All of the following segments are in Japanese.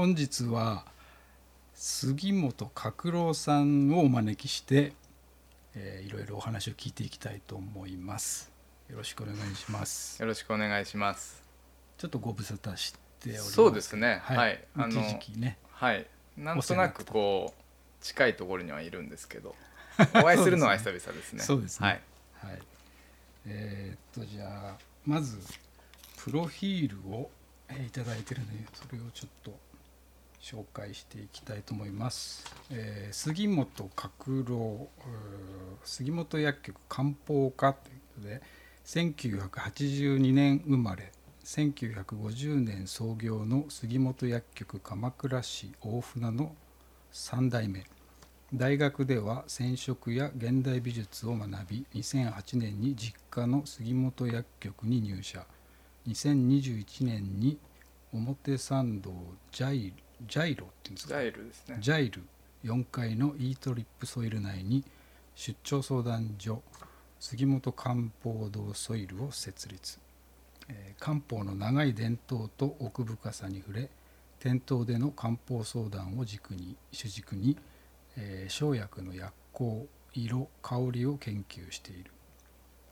本日は杉本角郎さんをお招きして、えーいろいろお話を聞いていきたいと思います。よろしくお願いします。よろしくお願いします。ちょっとご無沙汰しております。そうですね。はい、はい。あの一時期ねはい。なんとなくこう近いところにはいるんですけど、お会いするのは久々ですね。そうですね。はい。はい。えーっとじゃあまずプロフィールをえーいただいてるのでそれをちょっと紹介していきたいと思います、えー杉本角郎杉本薬局漢方科ということで1982年生まれ1950年創業の杉本薬局鎌倉市大船の3代目。大学では染色や現代美術を学び2008年に実家の杉本薬局に入社。2021年に表参道ジャイジャイロっていうんですジかャイルですね。ジャイル4階のイートリップソイル内に出張相談所杉本漢方堂ソイルを設立、えー漢方の長い伝統と奥深さに触れ店頭での漢方相談を軸に主軸に、えー生薬の薬効色香りを研究している。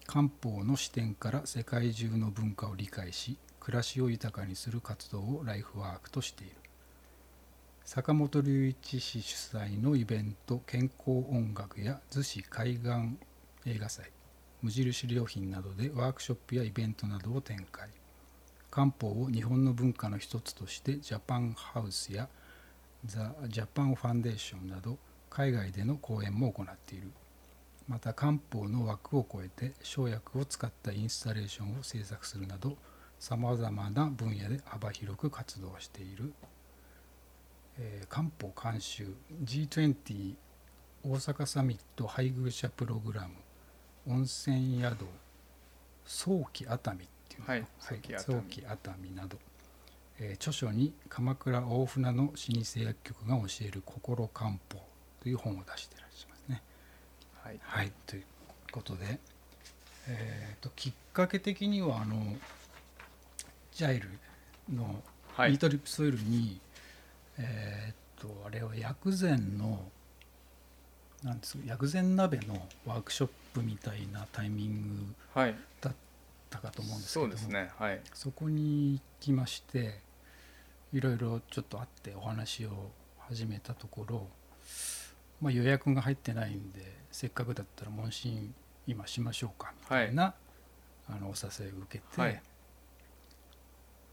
漢方の視点から世界中の文化を理解し暮らしを豊かにする活動をライフワークとしている坂本龍一氏主催のイベント健康音楽や逗子海岸映画祭無印良品などでワークショップやイベントなどを展開。漢方を日本の文化の一つとしてジャパンハウスやザ・ジャパンファンデーションなど海外での講演も行っている。また漢方の枠を超えて生薬を使ったインスタレーションを制作するなどさまざまな分野で幅広く活動している。えー漢方監修 G20 大阪サミット配偶者プログラム温泉宿早期熱海っていうのはい早期熱海など、えー著書に鎌倉大船の老舗薬局が教える心漢方という本を出していらっしゃいますね。はい。はい、ということで、えー、ときっかけ的にはあのジャイルのはいイートリップソイルに、えー、とあれは薬膳のなんですか薬膳鍋のワークショップみたいなタイミングはい。だったかと思うんですけどもそうですね。はい。そこに行きましていろいろちょっと会ってお話を始めたところ、まあ、予約が入ってないんでせっかくだったら問診今しましょうかみたいな、あのお誘いを受けて、はい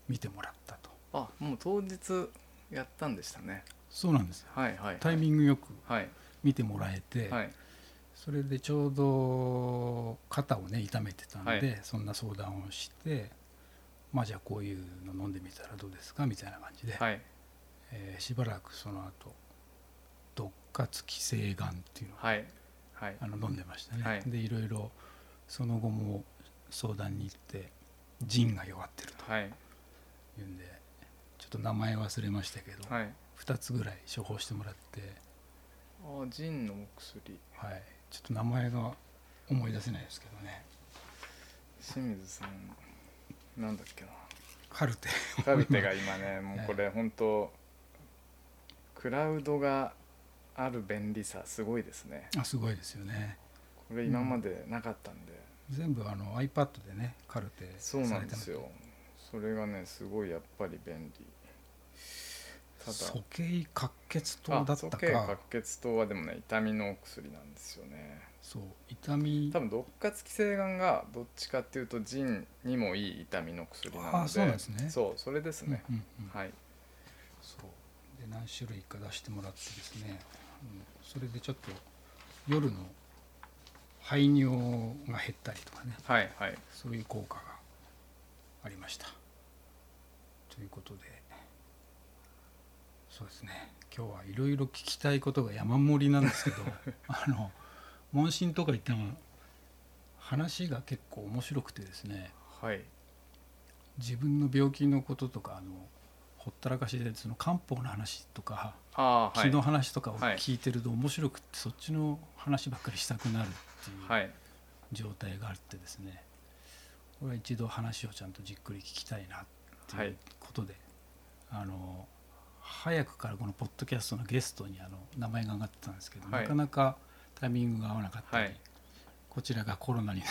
見てもらったとあ、もう当日やったんでしたね。そうなんです。よはいはい。タイミングよくはい。見てもらえて、はい。それでちょうど肩をね痛めてたんで、はい。そんな相談をしてまあじゃあこういうの飲んでみたらどうですかみたいな感じで、はい。えーしばらくその後毒活寄生がんっていうのをはい。はい。あの飲んでましたね、はい。でいろいろその後も相談に行って腎が弱ってるとはい。いうんでちょっと名前忘れましたけど、はい。2つぐらい処方してもらって、あ、ジンのお薬。はい、ちょっと名前が思い出せないですけどね。清水さん。なんだっけな。カルテ。カルテが今ね もうこれ本当クラウドがある便利さすごいですね。あすごいですよね。これ今までなかったんで、全部あの iPad でねカルテそうなされてます。んでよそれがねすごいやっぱり便利。ただ鼠径滑血糖あだった鼠径滑か血糖はでもね痛みのお薬なんですよね。そう痛み。多分毒活寄生がんがどっちかっていうと腎にもいい痛みの薬なので。あそうなんですね。そうそれですね、うんうんうん。はい。そう。で何種類か出してもらってですね、うん、それでちょっと夜の排尿が減ったりとかね。はいはい。そういう効果がありました。ということでそうですね。今日はいろいろ聞きたいことが山盛りなんですけど あの問診とか行っても話が結構面白くてですね。はい。自分の病気のこととかあのほったらかしでその漢方の話とか気の話とかをはい。聞いてると面白くってそっちの話ばっかりしたくなるっていうはい。状態があってですねこれは一度話をちゃんとじっくり聞きたいなってはい。いうことで、あの早くからこのポッドキャストのゲストにあの名前が挙がってたんですけど、はい。なかなかタイミングが合わなかったり、はい。こちらがコロナになっ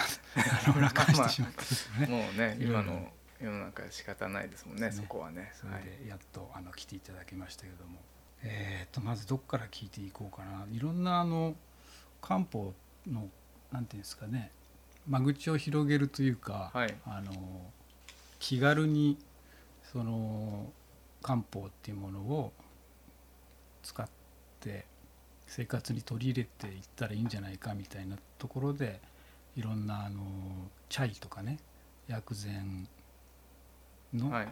て 裏返してしまったですね。もうね今の世の中仕方ないですもんねねそこはね。そはい。れでやっとあの来ていただきましたけども、えー、とまずどこから聞いていこうかな。いろんなあの漢方のなんていうんですかね間口を広げるというか、はい。あの気軽にその漢方っていうものを使って生活に取り入れていったらいいんじゃないかみたいなところでいろんなあのチャイとかね薬膳のはい。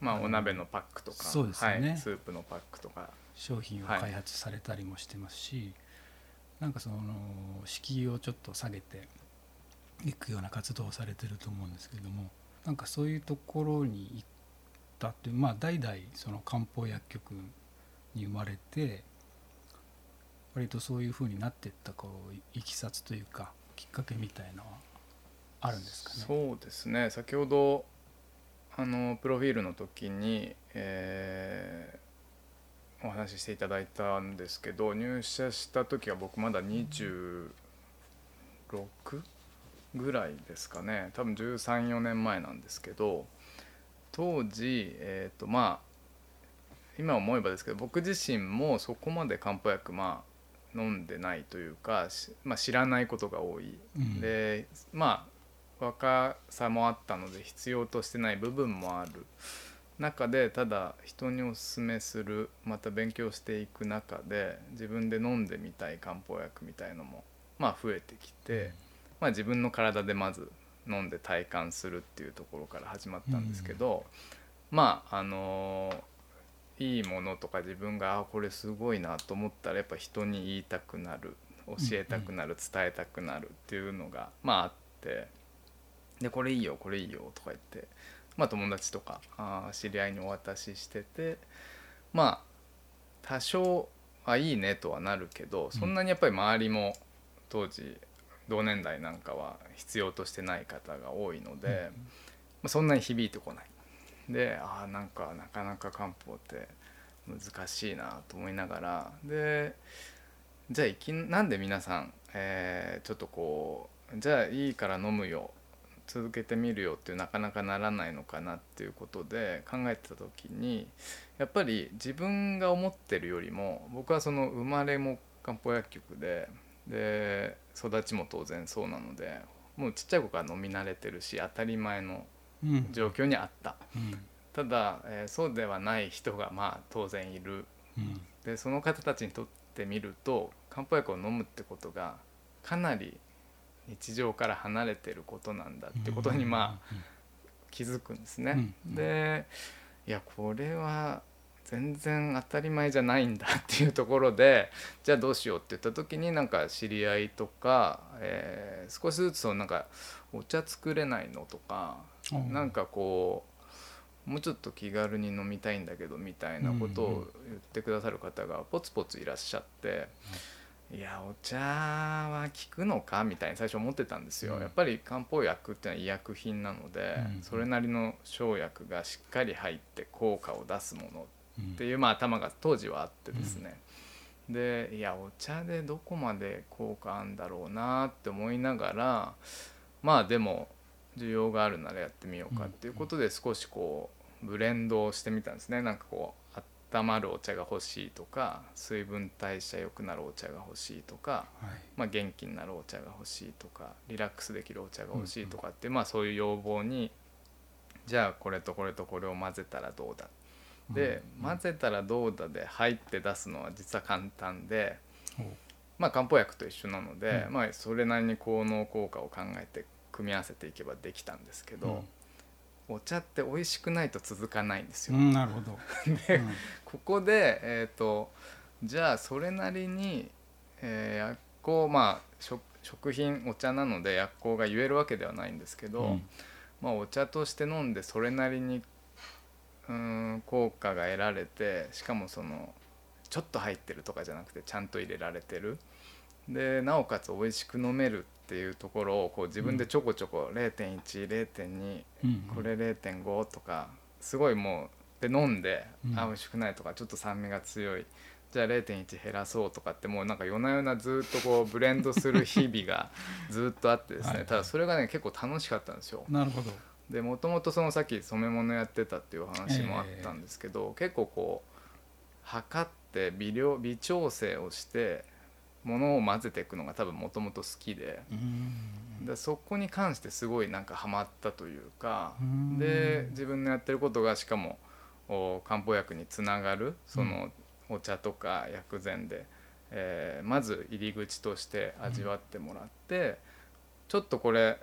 まあお鍋のパックとかそうですよね。はい、スープのパックとか。商品をはい。開発されたりもしてますし、なんかその敷居をちょっと下げていくような活動をされてると思うんですけどもなんかそういうところに行ったっていうまあ代々その漢方薬局に生まれて割とそういうふうになっていったこういきさつというかきっかけみたいのはあるんですかね？そうですね先ほどあのプロフィールの時に、えーお話ししていただいたんですけど入社した時は僕まだ26ぐらいですかね。多分134年前なんですけど当時えっ、とまあ今思えばですけど僕自身もそこまで漢方薬まあ飲んでないというか、しまあ、知らないことが多い。うん。でまあ若さもあったので必要としてない部分もある。中でただ人におすすめするまた勉強していく中で自分で飲んでみたい漢方薬みたいのもまあ増えてきて、まあ、自分の体でまず飲んで体感するっていうところから始まったんですけど、まああのいいものとか自分があこれすごいなと思ったらやっぱ人に言いたくなる教えたくなる、伝えたくなるっていうのがまああってでこれいいよこれいいよとか言って、まあ、友達とかあー知り合いにお渡ししててまあ多少あいいねとはなるけどそんなにやっぱり周りも当時同年代なんかは必要としてない方が多いので、まあ、そんなに響いてこない。であーなんかなかなか漢方って難しいなと思いながらでじゃあいきなんで皆さん、えーちょっとこうじゃあいいから飲むよ続けてみるよってなかなかならないのかなっていうことで考えてた時にやっぱり自分が思ってるよりも僕はその生まれも漢方薬局でで育ちも当然そうなのでもうちっちゃい子から飲み慣れてるし当たり前のうん。状況にあった。うん。ただ、えーそうではない人がまあ当然いる。うん。でその方たちにとってみると漢方薬を飲むってことがかなり日常から離れてることなんだってことにまあ気づくんですね。うん。でいやこれは全然当たり前じゃないんだっていうところで じゃあどうしようって言った時になんか知り合いとか、えー少しずつそのなんかお茶作れないのとかうん。なんかこうもうちょっと気軽に飲みたいんだけどみたいなことを言ってくださる方がポツポツいらっしゃって、いやお茶は効くのかみたいに最初思ってたんですよ、うん。やっぱり漢方薬ってのは医薬品なので、うん。それなりの生薬がしっかり入って効果を出すものうんっていう、まあ、頭が当時はあってですね、でいやお茶でどこまで効果あんだろうなって思いながらまあでも需要があるならやってみようかっていうことで少しこうブレンドをしてみたんですね。なんかこう温まるお茶が欲しいとか水分代謝良くなるお茶が欲しいとか、はい。まあ、元気になるお茶が欲しいとかリラックスできるお茶が欲しいとかって、まあそういう要望にじゃあこれとこれとこれを混ぜたらどうだで、うん。混ぜたらどうだで入って出すのは実は簡単で、まあ、漢方薬と一緒なので、うん。まあ、それなりに効能効果を考えて組み合わせていけばできたんですけど、お茶って美味しくないと続かないんですよ。うん、なるほど。でうん。ここで、えー、とじゃあそれなりに、えー薬効まあ食食品お茶なので薬効が言えるわけではないんですけど、うん。まあ、お茶として飲んでそれなりにうーん効果が得られてしかもそのちょっと入ってるとかじゃなくてちゃんと入れられてる。でなおかつ美味しく飲めるっていうところをこう自分でちょこちょこ0.10.2うんこれ0.5とかすごいもうで飲んで、うん。あ美味しくないとかちょっと酸味が強い。じゃあ0.1減らそうとかってもうなんか夜な夜なずっとこうブレンドする日々が ずっとあってですね。はい。ただそれがね結構楽しかったんですよ。なるほどでもともとそのさっき染め物やってたっていう話もあったんですけど、結構こう測って微量微調整をして物を混ぜていくのが多分もともと好きで。うんでそこに関してすごいなんかハマったというかうん。で自分のやってることがしかもお漢方薬につながるそのお茶とか薬膳で、えーまず入り口として味わってもらって、ちょっとこれ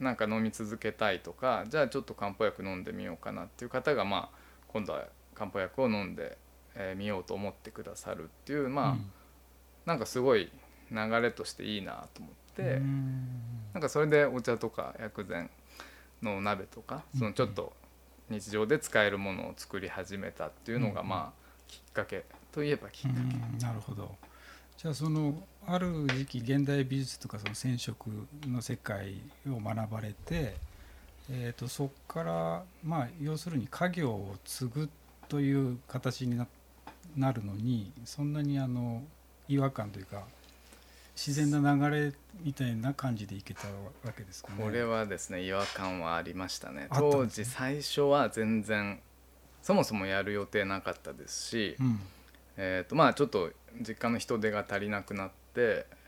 なんか飲み続けたいとかじゃあちょっと漢方薬飲んでみようかなっていう方がまあ今度は漢方薬を飲んでえーみようと思ってくださるっていうまあ、うん。なんかすごい流れとしていいなと思って。うん。なんかそれでお茶とか薬膳のお鍋とかそのちょっと日常で使えるものを作り始めたっていうのがうん。まあきっかけといえばきっかうん。なるほど。じゃあそのある時期現代美術とかその染色の世界を学ばれて、えー、とそこからまあ要するに家業を継ぐという形にななるのにそんなにあの違和感というか自然な流れみたいな感じでいけたわけですかね。けこれはですね違和感はありましたね。当時最初は全然そもそもやる予定なかったですし、うん。えー、とまあちょっと実家の人手が足りなくなって、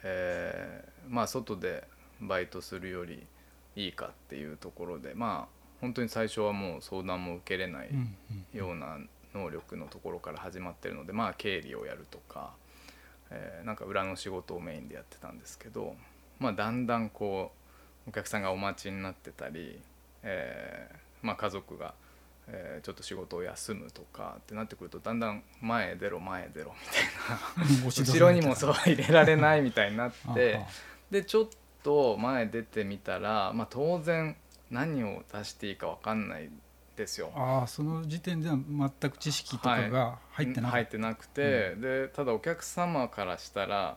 えーまあ外でバイトするよりいいかっていうところでまあ本当に最初はもう相談も受けれないような能力のところから始まってるのでまあ経理をやるとか、えーなんか裏の仕事をメインでやってたんですけど、まあ、だんだんこうお客さんがお待ちになってたり、えーまあ、家族が、えーちょっと仕事を休むとかってなってくるとだんだん前へ出ろ前へ出ろみたいな。後ろにもそう入れられないみたいになってでちょっと前出てみたら、まあ、当然何を出していいか分かんないですよ。ああその時点では全く知識とかが入ってなかった、入ってなくて、でただお客様からしたら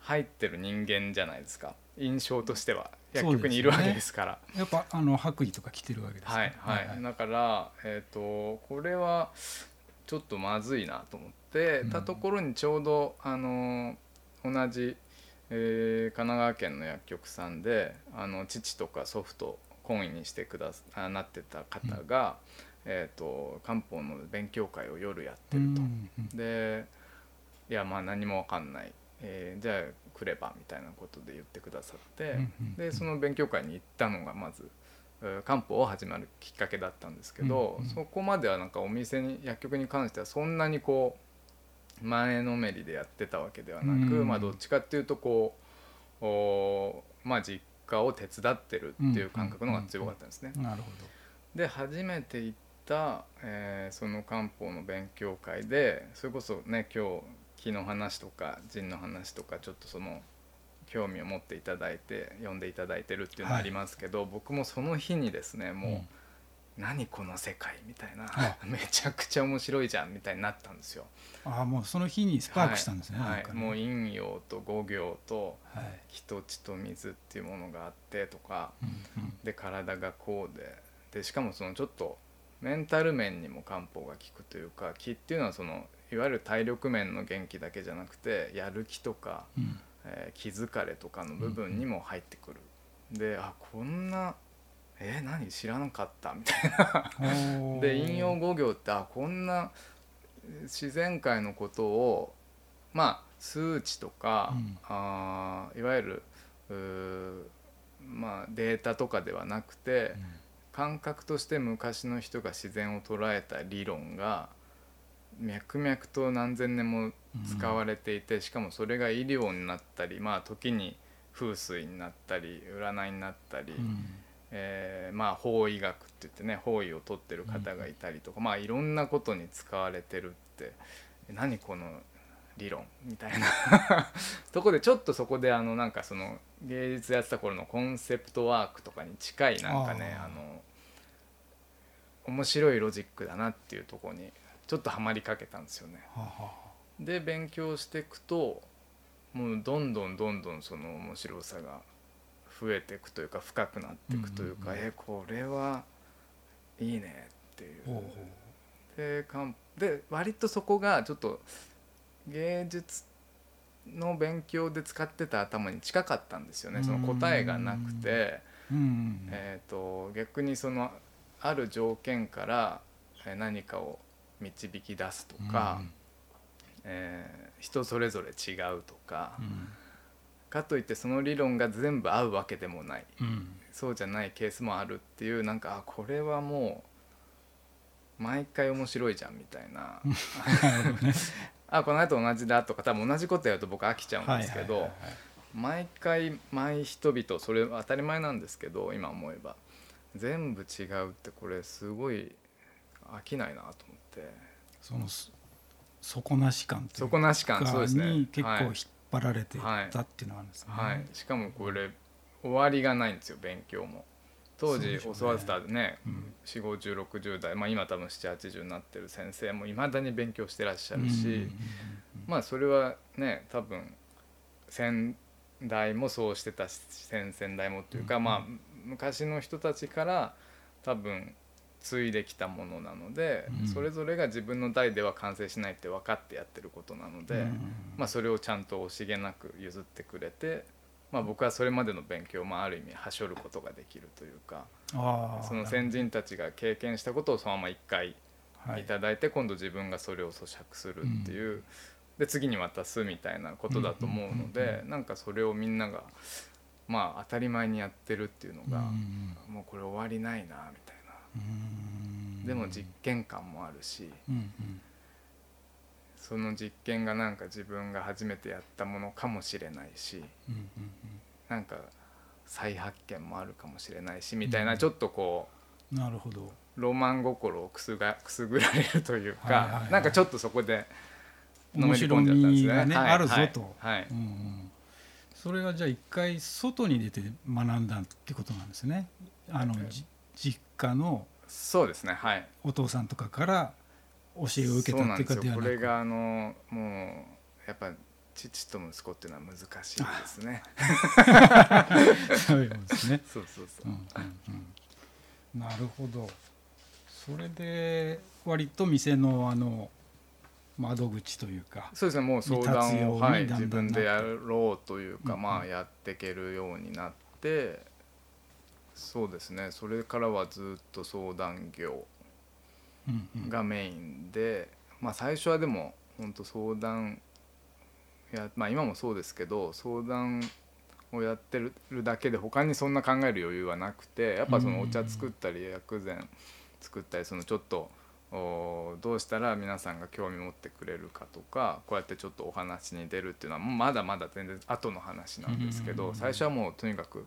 入ってる人間じゃないですか。印象としては薬局にいるわけですから。やっぱあの白衣とか着てるわけですか？はいはい、だから、えー、とこれはちょっとまずいなと思ってうん。たところにちょうど、あの同じ、えー神奈川県の薬局さんであの父とか祖父と懇意にしてくださあなってた方が、えー、と漢方の勉強会を夜やってると。うんうんでいやまあ何も分かんない、えーじゃあ来ればみたいなことで言ってくださって、でその勉強会に行ったのがまずえー漢方を始まるきっかけだったんですけど、そこまではなんかお店に薬局に関してはそんなにこう前のめりでやってたわけではなく、うんまあどっちかっていうとこうおまあ実家を手伝ってるっていう感覚の方が強かったんですね。なるほで初めて行った、えーその漢方の勉強会でそれこそね今日気の話とか腎の話とかちょっとその興味を持っていただいて読んでいただいてるっていうのがありますけど、僕もその日にですねもう、うん。何この世界みたいなあ めちゃくちゃ面白いじゃんみたいになったんですよ。どああもうその日にスパークしたんですね、はい。ね。はい。もう陰陽と五行とはい。人地と水っていうものがあってとかうんうん。で体がこうででしかもそのちょっとメンタル面にも漢方が効くというか気っていうのはそのいわゆる体力面の元気だけじゃなくてやる気とか、うん。えー気疲れとかの部分にも入ってくる。であこんなえー何？知らなかったみたいな。で陰陽五行ってあこんな自然界のことをまあ数値とか、うん。あーいわゆるまあ、データとかではなくて、うん。感覚として昔の人が自然を捉えた理論が脈々と何千年も使われていて、しかもそれが医療になったりまあ時に風水になったり占いになったり、うん。えーまあ法医学って言ってね法医を取ってる方がいたりとか、まあいろんなことに使われてるって何この理論みたいな。とこでちょっとそこであのなんかその芸術やってた頃のコンセプトワークとかに近いなんかねあの面白いロジックだなっていうところにちょっとはまりかけたんですよね。で勉強していくともうどんどんどんどんその面白さが増えていくというか深くなっていくというか、うんうんうん。えこれはいいねっていう。あほうほで漢で割とそこがちょっと芸術の勉強で使ってた頭に近かったんですよね。その答えがなくて、うんうん。えー、と逆にそのある条件からえー何かを導き出すとか、えー人それぞれ違うとか、うん。かといってその理論が全部合うわけでもない。うん。そうじゃないケースもあるっていうなんかあこれはもう毎回面白いじゃんみたいな。あこの間と同じだとか多分同じことやると僕飽きちゃうんですけど、はいはいはいはい。毎回毎人々それは当たり前なんですけど今思えば。全部違うってこれすごい飽きないなと思ってそのす底なし感底なし感そうですね。に結構はい。引っ張られていったっていうのがあるんですね。はい、しかもこれ終わりがないんですよ勉強も。当時教わってたねうん。4 5 1 6 10代、まあ、今多分780になってる先生もいまだに勉強してらっしゃるし、まあそれはね多分先代もそうしてたし先々代もというか、うん。まあ昔の人たちから多分継いできたものなので、うん。それぞれが自分の代では完成しないって分かってやってることなので、うん。まあ、それをちゃんと惜しげなく譲ってくれて、まあ、僕はそれまでの勉強をまあある意味はしょることができるというかその先人たちが経験したことをそのまま一回はい。いただいて今度自分がそれを咀嚼するっていう、で次に渡すみたいなことだと思うのうんうんうんでなんかそれをみんながまあ当たり前にやってるっていうのが、うんもうこれ終わりないなみたいな。うんでも実験感もあるしその実験がなんか自分が初めてやったものかもしれないしうなんか再発見もあるかもしれないしみたいな、うんちょっとこうんなるほど。うロマン心をくすが くすぐられるというか、はいはいはい。なんかちょっとそこでのめり面白込んじゃったんですね。みがね、はい。あるぞと、はい。はいうんうん。それがじゃあ一回外に出て学んだってことなんですね。あの、実家のそうですねはい。お父さんとかから教えを受けたっていうかではなくこれがあのもうやっぱ父と息子っていうのは難しいですね。そうですね、そうそうそう。うんうんうん、なるほど。それで割と店のあの窓口というかそうですねもう相談を、はい、自分でやろうというか、うん。まあやっていけるようになってそうですね。それからはずっと相談業がメインで、まあ最初はでも本当相談やまあ今もそうですけど相談をやってるだけで他にそんな考える余裕はなくてやっぱそのお茶作ったり薬膳作ったりそのちょっとおどうしたら皆さんが興味持ってくれるかとかこうやってちょっとお話に出るっていうのはまだまだ全然後の話なんですけど最初はもうとにかく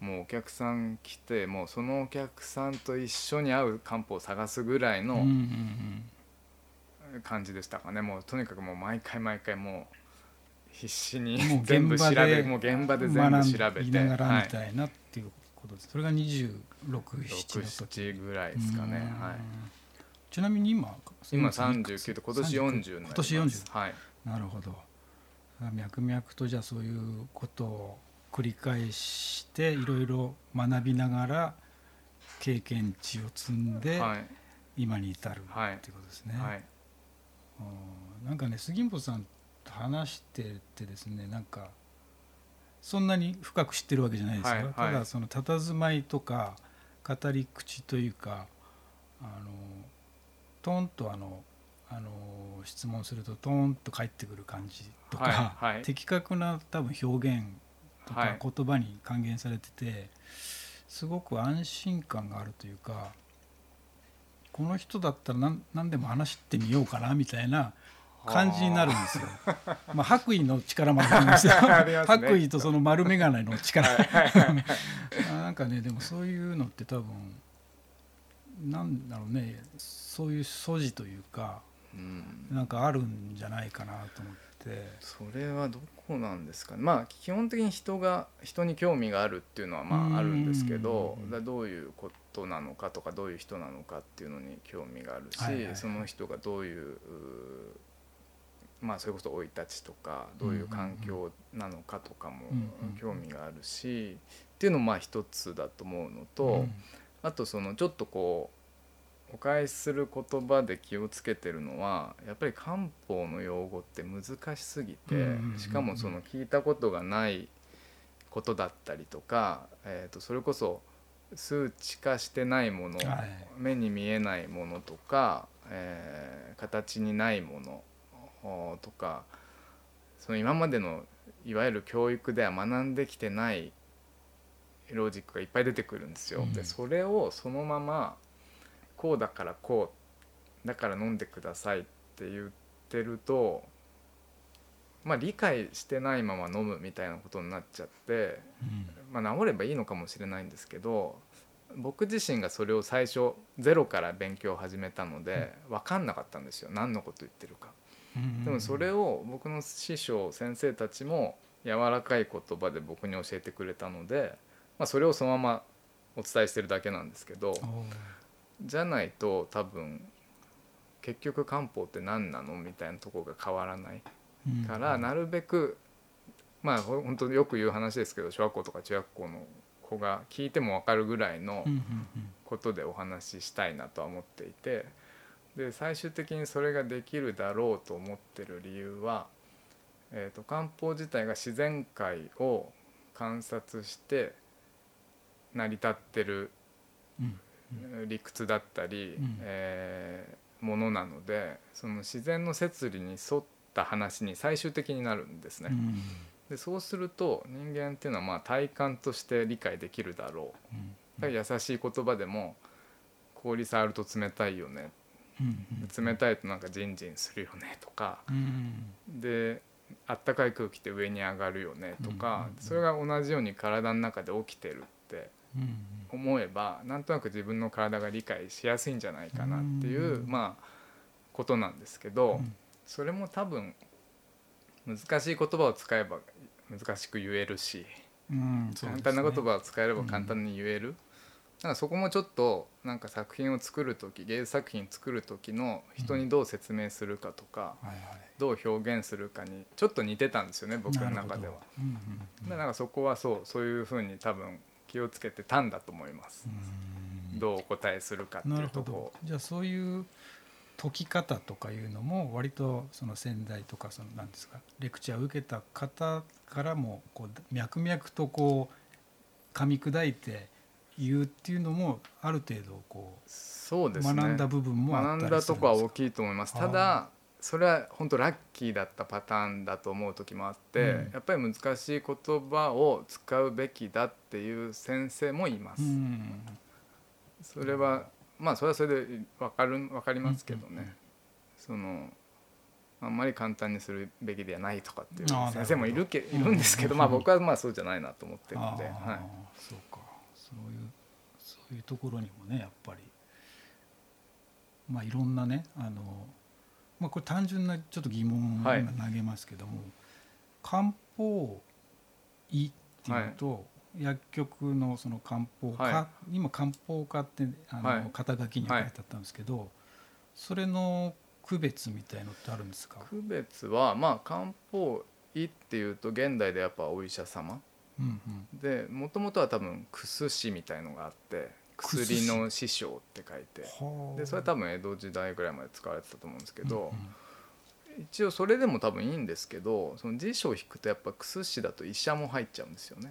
もうお客さん来てもうそのお客さんと一緒に会う漢方を探すぐらいの、感じでしたかね。もうとにかくもう毎回毎回もう必死にもう 全部調現場でべるもう現場で全部調べてながらはいみたいなっていうことです、それが267の時67ぐらいですかねうんはいちなみに今今39で今年40にな今年40はいなるほど脈々とじゃあそういうことを繰り返していろいろ学びながら経験値を積んではい。今に至るはいっていうことですね、はい。うん。なんかね杉本さんと話しててですねなんかそんなに深く知ってるわけじゃないですよ、はいはい。ただその佇まいとか語り口というかあのトンとあのあの質問するとトンと返ってくる感じとか、はいはい。的確な多分表現とかはい言葉に還元されてて、すごく安心感があるというかこの人だったら何何でも話してみようかなみたいな感じになるんですよ。まあ白衣の力もあるんですよ。白衣とその丸眼鏡の力。なんかねでもそういうのって多分なんだろうねそういう素地というかうんなんかあるんじゃないかなと思って。それはどこなんですかね。まあ基本的に人が人に興味があるっていうのはまああるんですけどどういうことなのかとかどういう人なのかっていうのに興味があるし、はいはいはい。その人がどういうまあそれこそ生い立ちとかどういう環境なのかとかも興味があるしっていうのもまあ一つだと思うのと、うん。あとそのちょっとこうお返しする言葉で気をつけてるのはやっぱり漢方の用語って難しすぎて、しかもその聞いたことがないことだったりとか、えー、とそれこそ数値化してないもの、はい。目に見えないものとか、えー形にないものおとかその今までのいわゆる教育では学んできてないロジックがいっぱい出てくるんですよ。うん。でそれをそのままこうだからこうだから飲んでくださいって言ってるとまあ理解してないまま飲むみたいなことになっちゃってうん。まあ、治ればいいのかもしれないんですけど僕自身がそれを最初ゼロから勉強を始めたので分かんなかったんですよ。何のこと言ってるか。うん。でもそれを僕の師匠先生たちも柔らかい言葉で僕に教えてくれたので、まあ、それをそのままお伝えしてるだけなんですけどじゃないと多分結局漢方って何なのみたいなところが変わらないうん。からなるべくまあほ本当よく言う話ですけど小学校とか中学校の子が聞いても分かるぐらいのことでお話ししたいなとは思っていてで最終的にそれができるだろうと思ってる理由は、えー、と漢方自体が自然界を観察して成り立ってるうん理屈だったり、うん。えーものなのでその自然の摂理に沿った話に最終的になるんですね。うん。でそうすると人間っていうのはまあ体感として理解できるだろう。うん。だから優しい言葉でも氷触ると冷たいよね。うん。冷たいとなんかジンジンするよね。とか。うん。であったかい空気って上に上がるよね。とか。うん。それが同じように体の中で起きてるってうん思えばなんとなく自分の体が理解しやすいんじゃないかなっていううん。まあことなんですけどうん。それも多分難しい言葉を使えば難しく言えるし簡単な言葉を使えれば簡単に言える、なんかそこもちょっとなんか作品を作る時芸術作品作る時の人にどう説明するかとか、どう表現するかにちょっと似てたんですよね僕の中では。うんうんうん。でなんかそこはそうそういうふうに多分気をつけてたんだと思います。うん。どうお答えするかってないるほうとこ。ど。じゃあそういう解き方とかいうのも割とその先代とかそのなんですかレクチャーを受けた方からもこう脈々とこう噛み砕いて言うっていうのもある程度こうそうですね。学んだ部分もあったり学んだとこは大いきいと思います。ただそれは本当ラッキーだったパターンだと思う時もあって、うん。やっぱり難しい言葉を使うべきだっていう先生もいます、うん。それはまあそれはそれで分かる分かりますけどね、そのあんまり簡単にするべきではないとかっていう先生もいるけいなるんですけど、うんまあ僕はまあそうじゃないなと思ってるんで、はい、そうか。そういうそういうところにもねやっぱりまあいろんなねあの、まあ、これ単純なちょっと疑問を投げますけども、漢方医っていうと、薬局のその漢方科、は今漢方科ってあの、はい。肩書きに書いてあったんですけど、それの区別みたいのってあるんですか、区別はまあ漢方医っていうと現代でやっぱお医者様うんでもともとは多分薬師みたいのがあって薬薬の師匠って書いて。でそれは多分江戸時代ぐらいまで使われてたと思うんですけどうん、うん。一応それでも多分いいんですけどその辞書を引くとやっぱ薬師だと医者も入っちゃうんですよね。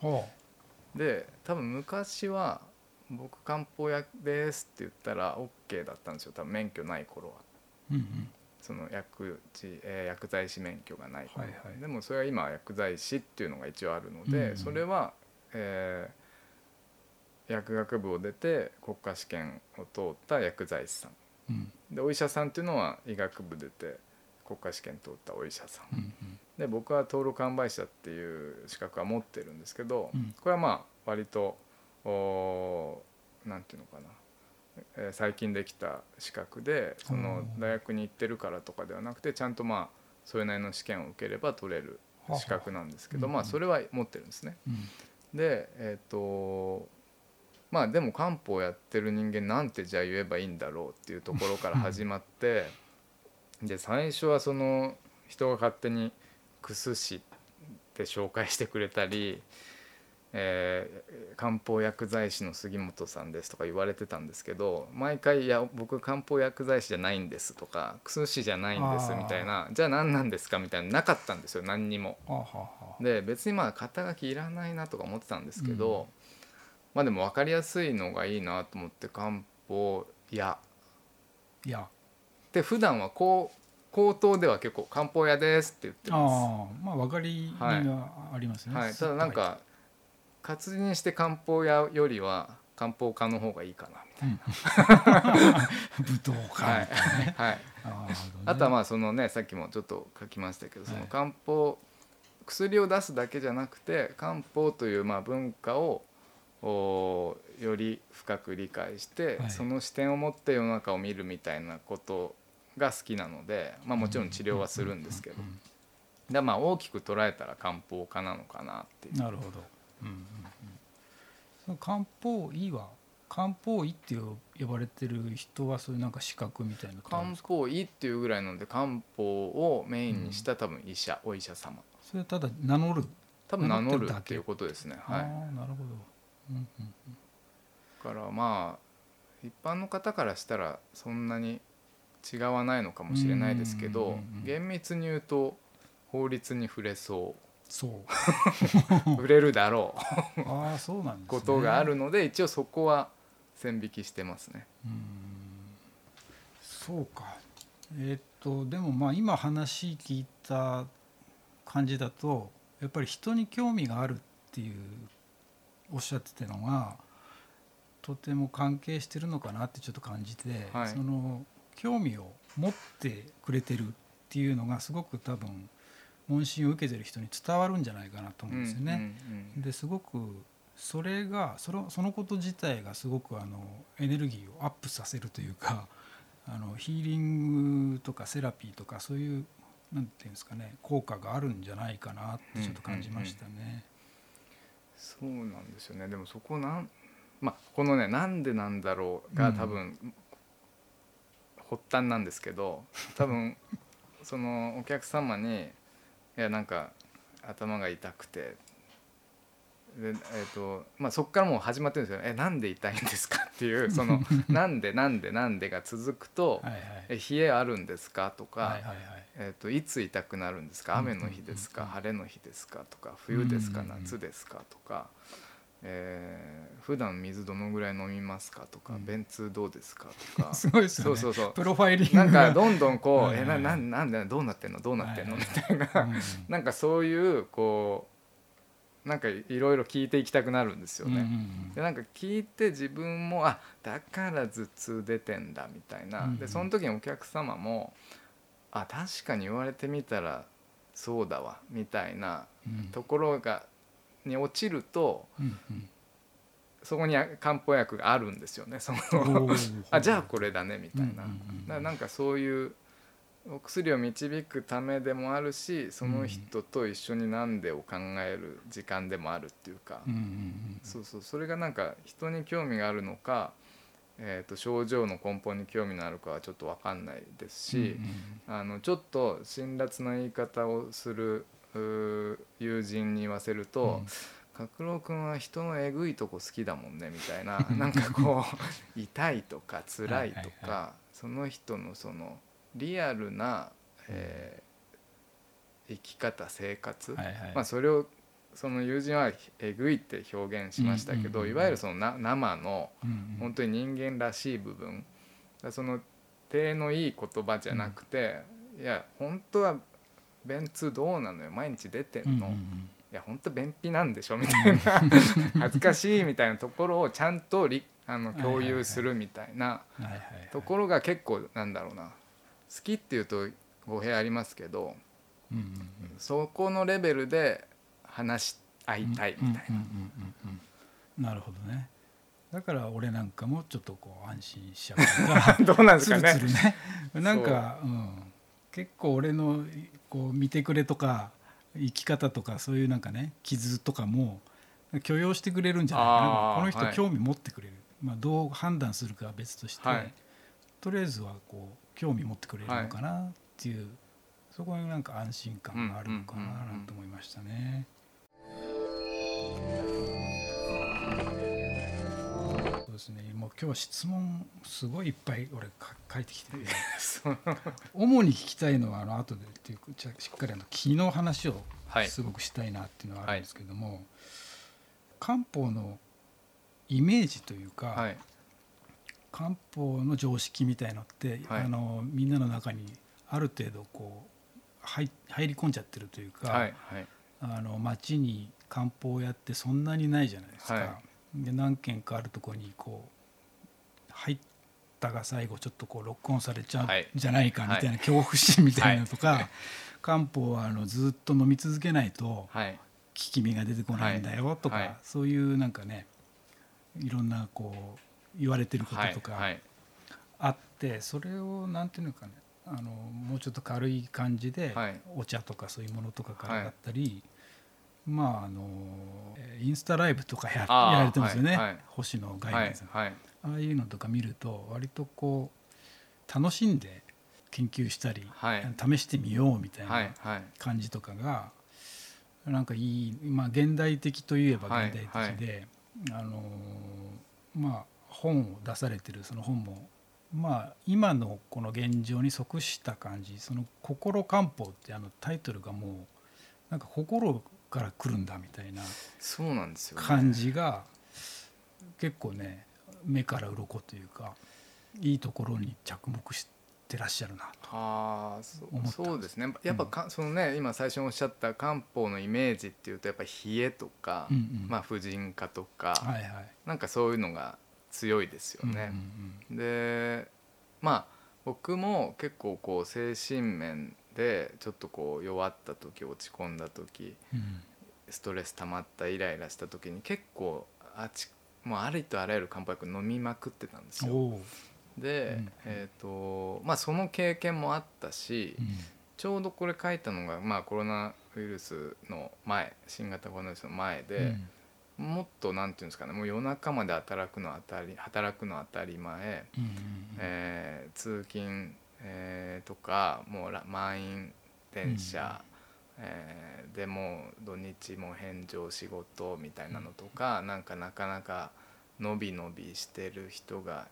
はで多分昔は僕漢方薬ですって言ったら OK だったんですよ。多分免許ない頃は。あうんうん。その薬事、えー薬剤師免許がない頃、はいはいでもそれは今は薬剤師っていうのが一応あるので、うんそれは、えー薬学部を出て国家試験を通った薬剤師さん。うん。でお医者さんっていうのは医学部出て国家試験通ったお医者さん。うんうん。で僕は登録販売者っていう資格は持ってるんですけど、うん。これはまあ割とおーなんていうのかな、えー最近できた資格でそのうん大学に行ってるからとかではなくてちゃんとまあそれなりの試験を受ければ取れる資格なんですけどはあまあそれは持ってるんですね。うん。でえっ、とまあでも漢方やってる人間なんてじゃあ言えばいいんだろうっていうところから始まってで最初はその人が勝手に「薬師」って紹介してくれたりえー漢方薬剤師の杉本さんですとか言われてたんですけど毎回「いや僕漢方薬剤師じゃないんです」とか「薬師じゃないんです」みたいな「じゃあ何なんですか?」みたいななかったんですよ何にも。で別にまあ肩書きいらないなとか思ってたんですけど、まあでも分かりやすいのがいいなと思って漢方屋。いや。で普段はこう口頭では結構「漢方屋です」って言ってまああまあ分かりみがありますす。ね、はい、ただなんか活字にして漢方屋よりは漢方科の方がいいかなみたいな。武道館はい。はい。ああとはまあそのねさっきもちょっと書きましたけどそのはい漢方薬を出すだけじゃなくて漢方というまあ文化をおより深く理解して、はい。その視点を持って世の中を見るみたいなことが好きなので、まあ、もちろん治療はするんですけど、うんうんうんでまあ大きく捉えたら漢方科なのかなっていう。なるほど、うんうんうん、その漢方医は漢方医って呼ばれてる人はそういうなんか資格みたいな漢方医っていうぐらいなので漢方をメインにした多分医者、お医者様。それただ名乗る、多分名乗るっていうことですね。はい。なるほど、うんうんだからまあ一般の方からしたらそんなに違わないのかもしれないですけど厳密に言うと法律に触れそそう。う 触れるだろう。ああそうなんですね。ことがあるので一応そこは線引きしてますね。うーん。そうか。えーっとでもまあ今話聞いた感じだとやっぱり人に興味があるっていうおっしゃってたのがとても関係してるのかなってちょっと感じて、はいその興味を持ってくれてるっていうのがすごく多分問診を受けてる人に伝わるんじゃないかなと思うんですよね。うんうんですごくそれがそのそのこと自体がすごくあのエネルギーをアップさせるというかあのヒーリングとかセラピーとかそういうなんていうんですかね効果があるんじゃないかなってちょっと感じましたね。そうなんですよね。でもそこなんまあこのね「なんでなんだろう」が多分、発端なんですけど多分 そのお客様に「いやなんか頭が痛くて」でえーとまあ、そこからもう始まってるんですよ「えなんで痛いんですか?」っていう その「なんでなんでなんで」が続くとはいはい「え冷えあるんですか?」とか、はいはいはい。えー、といつ痛くなるんですか？うん雨の日ですか、うん晴れの日ですか？とか冬ですか、うんうんうん夏ですか？とか、えー、普段水どのぐらい飲みますか？とか、うん。便通どうですか？とか。すごいですよね。そうそうそう。プロファイリングなんかがどんどんこう「はいはいえなななんでどうなってんの？どうなってんの?」はいみたい。な、うんうん。なんかそういうこうなんかいろいろ聞いていきたくなるんですよね。でなんか聞いて自分もあだから頭痛出てんだみたいな、でその時にお客様もあ確かに言われてみたらそうだわみたいなうん。ところがに落ちるとそこに漢方薬があるんですよねその。あじゃあこれだねみたいな、なんかそういうお薬を導くためでもあるしその人と一緒になんでを考える時間でもあるっていうか、うんうんうんそうそう。それがなんか人に興味があるのか、えー、と症状の根本に興味のあるかはちょっと分かんないですし、あのちょっと辛辣な言い方をする友人に言わせると「角郎君は人のえぐいとこ好きだもんね」みたいななんかこう 痛いとか辛いとはいはいかその人のそのリアルな、えー生き方生活、はいはい。まあ、それをその友人はえぐいって表現しましたけど、いわゆるそのな生の本当に人間らしい部分。その手のいい言葉じゃなくて、いや本当は便通どうなのよ。毎日出てんの、いや本当便秘なんでしょみたいな。恥ずかしいみたいなところをちゃんとりあの共有するみたいなところが結構なんだろうな。好きっていうと語弊ありますけどうんうんうん。そこのレベルで話し合いたいみたいな。なるほどね。だから俺なんかもちょっとこう安心しちゃう どうなんですつかね。るつるね。なんか、うん、結構俺のこう見てくれとか生き方とかそういうなんかね傷とかも許容してくれるんじゃないかな。この人はい。興味持ってくれる、まあ、どう判断するかは別として、はい。とりあえずはこう興味持ってくれるのかなっていう、はい、そこになんか安心感があるのかななん思いましたね。そうですね、もう今日質問すごいいっぱい俺か書いてきて。主に聞きたいのはあの後でっていうかしっかりあの気の話をすごくしたいなっていうのはあるんですけども、はい。はい、漢方のイメージというか、はい、漢方の常識みたいのって、はい。あのみんなの中にある程度こう入入り込んじゃってるというか、はいはい。あの町に漢方屋ってそんなにないじゃないですか。はで何軒かあるところにこう入ったが最後ちょっとこうロックオンされちゃうんはい。じゃないかみたいな恐怖心みたいなのとか、漢方はあのずっと飲み続けないと効はい。き目が出てこないんだよとか、はい。そういうなんかねいろんなこう言われてることはいとかはいあってそれをなんていうのかねあのもうちょっと軽い感じで、はい。お茶とかそういうものとかからだったり、まああのえーインスタライブとかやられてますよね、星野外はい来さん、はいああいうのとか見ると割とこう楽しんで研究したり、はい。試してみようみたいはいなはい。感じとかがなんかいい、まあ、現代的といえば現代的で、あのーまあ本を出されてるその本もまあ今のこの現状に即した感じその「心漢方」ってあのタイトルがもうなんか心から来るんだみたいなそうなんですよ、ね、感じが結構ね目から鱗というかいいところに着目してらっしゃるなと。ああそうですね。やっぱか、そのね今最初におっしゃった漢方のイメージっていうとやっぱ冷えとか、うんうん。まあ婦人科とか、はいはい。なんかそういうのが強いですよね。でまあ僕も結構こう精神面でちょっとこう弱った時落ち込んだ時うん。うんうんストレス溜まったイライラした時に結構あちもうありとあらゆる漢方薬飲みまくってたんですよ。で、うんえーとまあ、その経験もあったし、うん。ちょうどこれ書いたのが、まあ、コロナウイルスの前新型コロナウイルスの前で、もっとなんていうんですかねもう夜中まで働くの当たり働くの当たり前、うんうんうん。えー通勤、えーとかもうら満員電車、えーでもう土日も返上仕事みたいなのとか、なんかなかなか伸び伸びしてる人が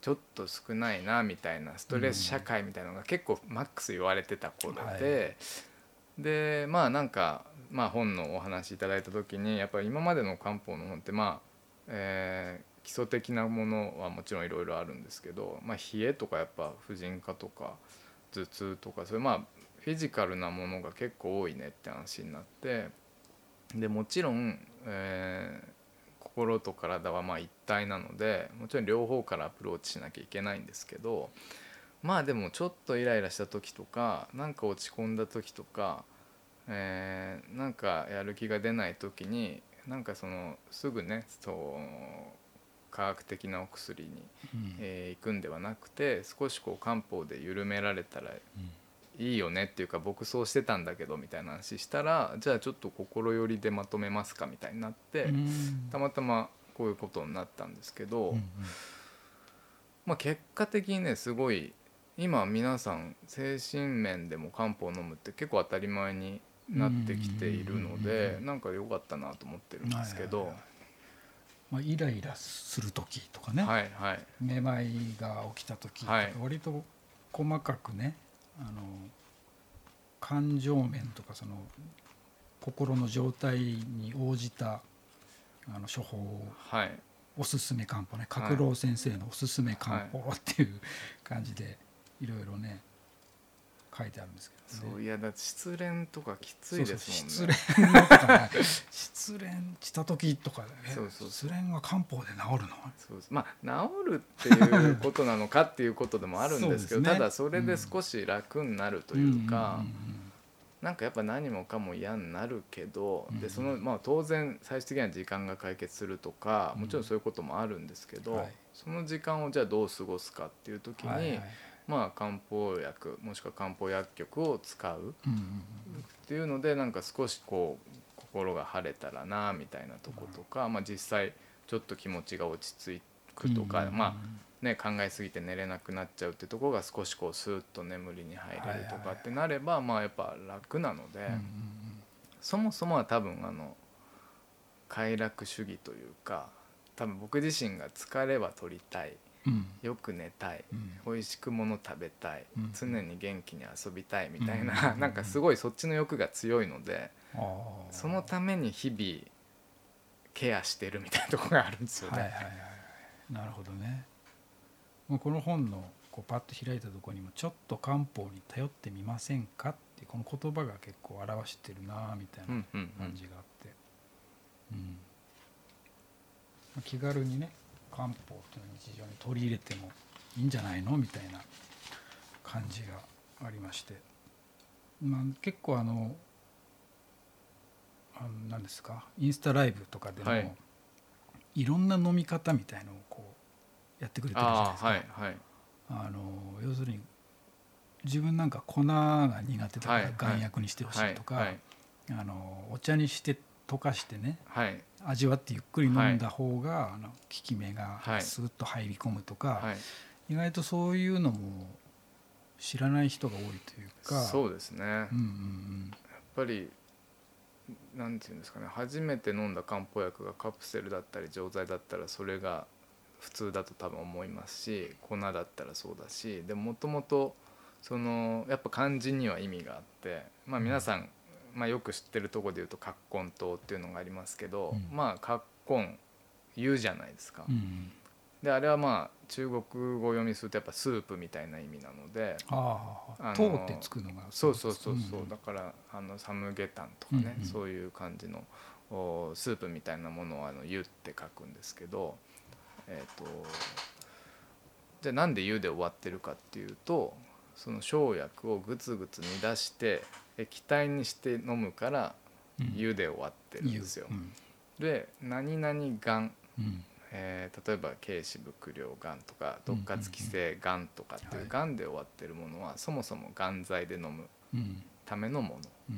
ちょっと少ないなみたいなストレス社会みたいなのが結構マックス言われてた頃で、でまあなんか、まあ、本のお話いただいた時にやっぱり今までの漢方の本ってまあ、えー基礎的なものはもちろんいろいろあるんですけど、まあ、冷えとかやっぱ婦人科とか頭痛とかそれまあフィジカルなものが結構多いねって話になってでもちろん、えー心と体はま一体なのでもちろん両方からアプローチしなきゃいけないんですけどまあでもちょっとイライラした時とかなんか落ち込んだ時とか、えーなんかやる気が出ない時になんかそのすぐねそう科学的なお薬に、うん。えー行くんではなくて少しこう漢方で緩められたらいいよねっていうか僕そうしてたんだけどみたいな話したらじゃあちょっと心寄りでまとめますかみたいになって、うん。たまたまこういうことになったんですけど、うんうん。まあ、結果的にねすごい今皆さん精神面でも漢方を飲むって結構当たり前になってきているのでなんか良かったなと思ってるんですけど。まあ、イライラする時とかね、はいはい。めまいが起きた時とか、はい。割と細かくねあの感情面とかその心の状態に応じたあの処方をはい。おすすめ漢方ね。角郎先生のおすすめ漢方っていう感じでいろいろね書いてあるんですけど、ね、そういやだ失恋とかきついですもんね。失恋のとかね。失恋した時とかえそうそう失恋は漢方で治るの？そうです。まあ治るっていうことなのかっていうことでもあるんですけどね。ただそれで少し楽になるというか、んん。んなんかやっぱ何もかも嫌になるけど、うん。でそのまあ当然最終的には時間が解決するとかもちろんそういうこともあるんですけど、はい。その時間をじゃあどう過ごすかっていう時に、はいはいまあ漢方薬もしくは漢方薬局を使うっていうのでなんか少しこう心が晴れたらなみたいなとことか、まあ、実際ちょっと気持ちが落ち着くとか、うんまあね、考えすぎて寝れなくなっちゃうってところが少しこうスーッと眠りに入れるとかってなれば、まあやっぱ楽なので、そもそもは多分あの快楽主義というか多分僕自身が疲れは取りたい。うんよく寝たい。うん。美味しくもの食べたい、うん。常に元気に遊びたいみたいうん。な、なんかすごいそっちの欲が強いので、そのために日々ケアしてるみたいなところがあるんですよね。はいはいはいはい。なるほどね。もうこの本のこうパッと開いたところにも「ちょっと漢方に頼ってみませんか?」ってこの言葉が結構表してるなみたいなうんうんうん。感じがあって、うん。まあ気軽にね漢方っていうのを日常に取り入れてもいいんじゃないのみたいな感じがありまして、まあ、結構あのあの何ですか？インスタライブとかでも、はい。い、ろんな飲み方みたいのをこうやってくれてるじゃないですか。はいはい。あの要するに自分なんか粉が苦手だかはいら眼薬にしてほしいとか、はい。あのお茶にして溶かしてねはい。味わってゆっくり飲んだ方が、あの効き目がはい。スーッと入り込むとか、はい。意外とそういうのも知らない人が多いというかそうですね、やっうんうん。ぱりなんていうんですかね初めて飲んだ漢方薬がカプセルだったり錠剤だったらそれが普通だと多分思いますし粉だったらそうだしでももともとそのやっぱ漢字には意味があってまあ皆さん、まあ、よく知ってるところで言うと葛根湯っていうのがありますけど、うん。まあ葛根湯じゃないですか。うんうん。であれはまあ中国語読みするとやっぱスープみたいな意味なのであ糖ってつくのがそうそうそうそう、ん。だからあのサムゲタンとかね、うんうん。そういう感じのおスープみたいなものをあの湯って書くんですけどえっ、とじゃあなんで湯で終わってるかっていうとその生薬をグツグツ煮出して液体にして飲むからうん。湯で終わってるんですよ。うん。で何々がんうん。えー例えば軽視伏量がん。とか突発期性がんとかっていうはい。がんで終わってるものはそもそもがん剤で飲むうん。ためのもうん。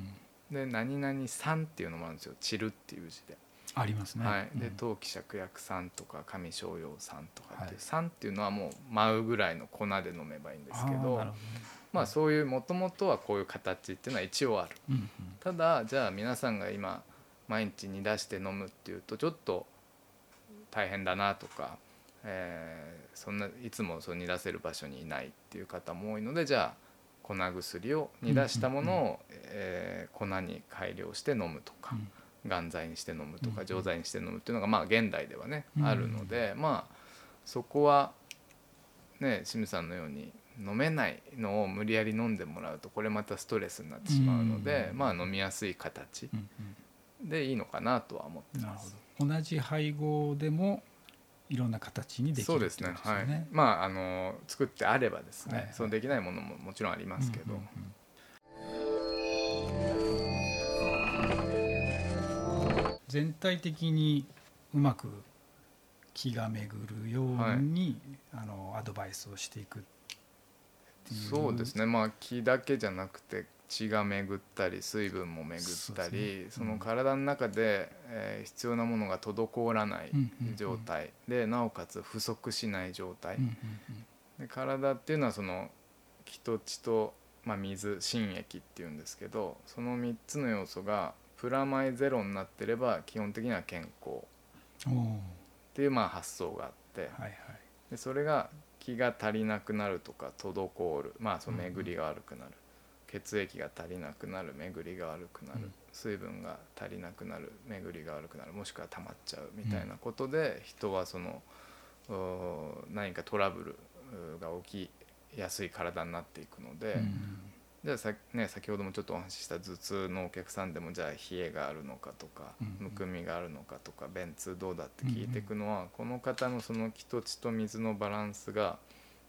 ので何々酸っていうのもあるんですよ。散るっていう字で,、ありますね。はい、でうん。陶器芍薬酸とか上昇葉酸とかっていう、はい。酸っていうのはもう舞うぐらいの粉で飲めばいいんですけどまあそういうもともとはこういう形っていうのは一応ある。うんうん。ただじゃあ皆さんが今毎日煮出して飲むっていうとちょっと大変だなとか、えーそんないつもそう煮出せる場所にいないっていう方も多いのでじゃあ粉薬を煮出したものを、えー粉に改良して飲むとか、眼剤にして飲むとうんうん。か錠剤にして飲むっていうのがまあ現代ではね、うん。あるのでまあそこはね清水さんのように飲めないのを無理やり飲んでもらうとこれまたストレスになってしまうので、うんまあ飲みやすい形でいいのかなとは思ってます。ど。同じ配合でもいろんな形にできるってそうですね。はい。まああの作ってあればですね、はいはい。そうできないものももちろんありますけど、全体的にうまく気が巡るように、あのアドバイスをしていくっていうそうですね。まあ気だけじゃなくて血が巡ったり水分も巡ったりその体の中で、えー必要なものが滞らない状態。でなおかつ不足しない状態、で体っていうのはその気と血と、まあ、水心液っていうんですけどその3つの要素がプラマイゼロになってれば基本的には健康。っていうまあ発想があって。でそれが気が足りなくなるとか滞る。まあその巡りが悪くなる、血液が足りなくなる。巡りが悪くなる、うん。水分が足りなくなる。巡りが悪くなる。もしくは溜まっちゃうみたいなことで、人はその何かトラブルが起きやすい体になっていくので、うんじゃあさ、ね、先ほどもちょっとお話しした頭痛のお客さんでもじゃあ冷えがあるのかとかうんむくみがあるのかとか便通どうだって聞いていくのはこの方のその気と血と水のバランスが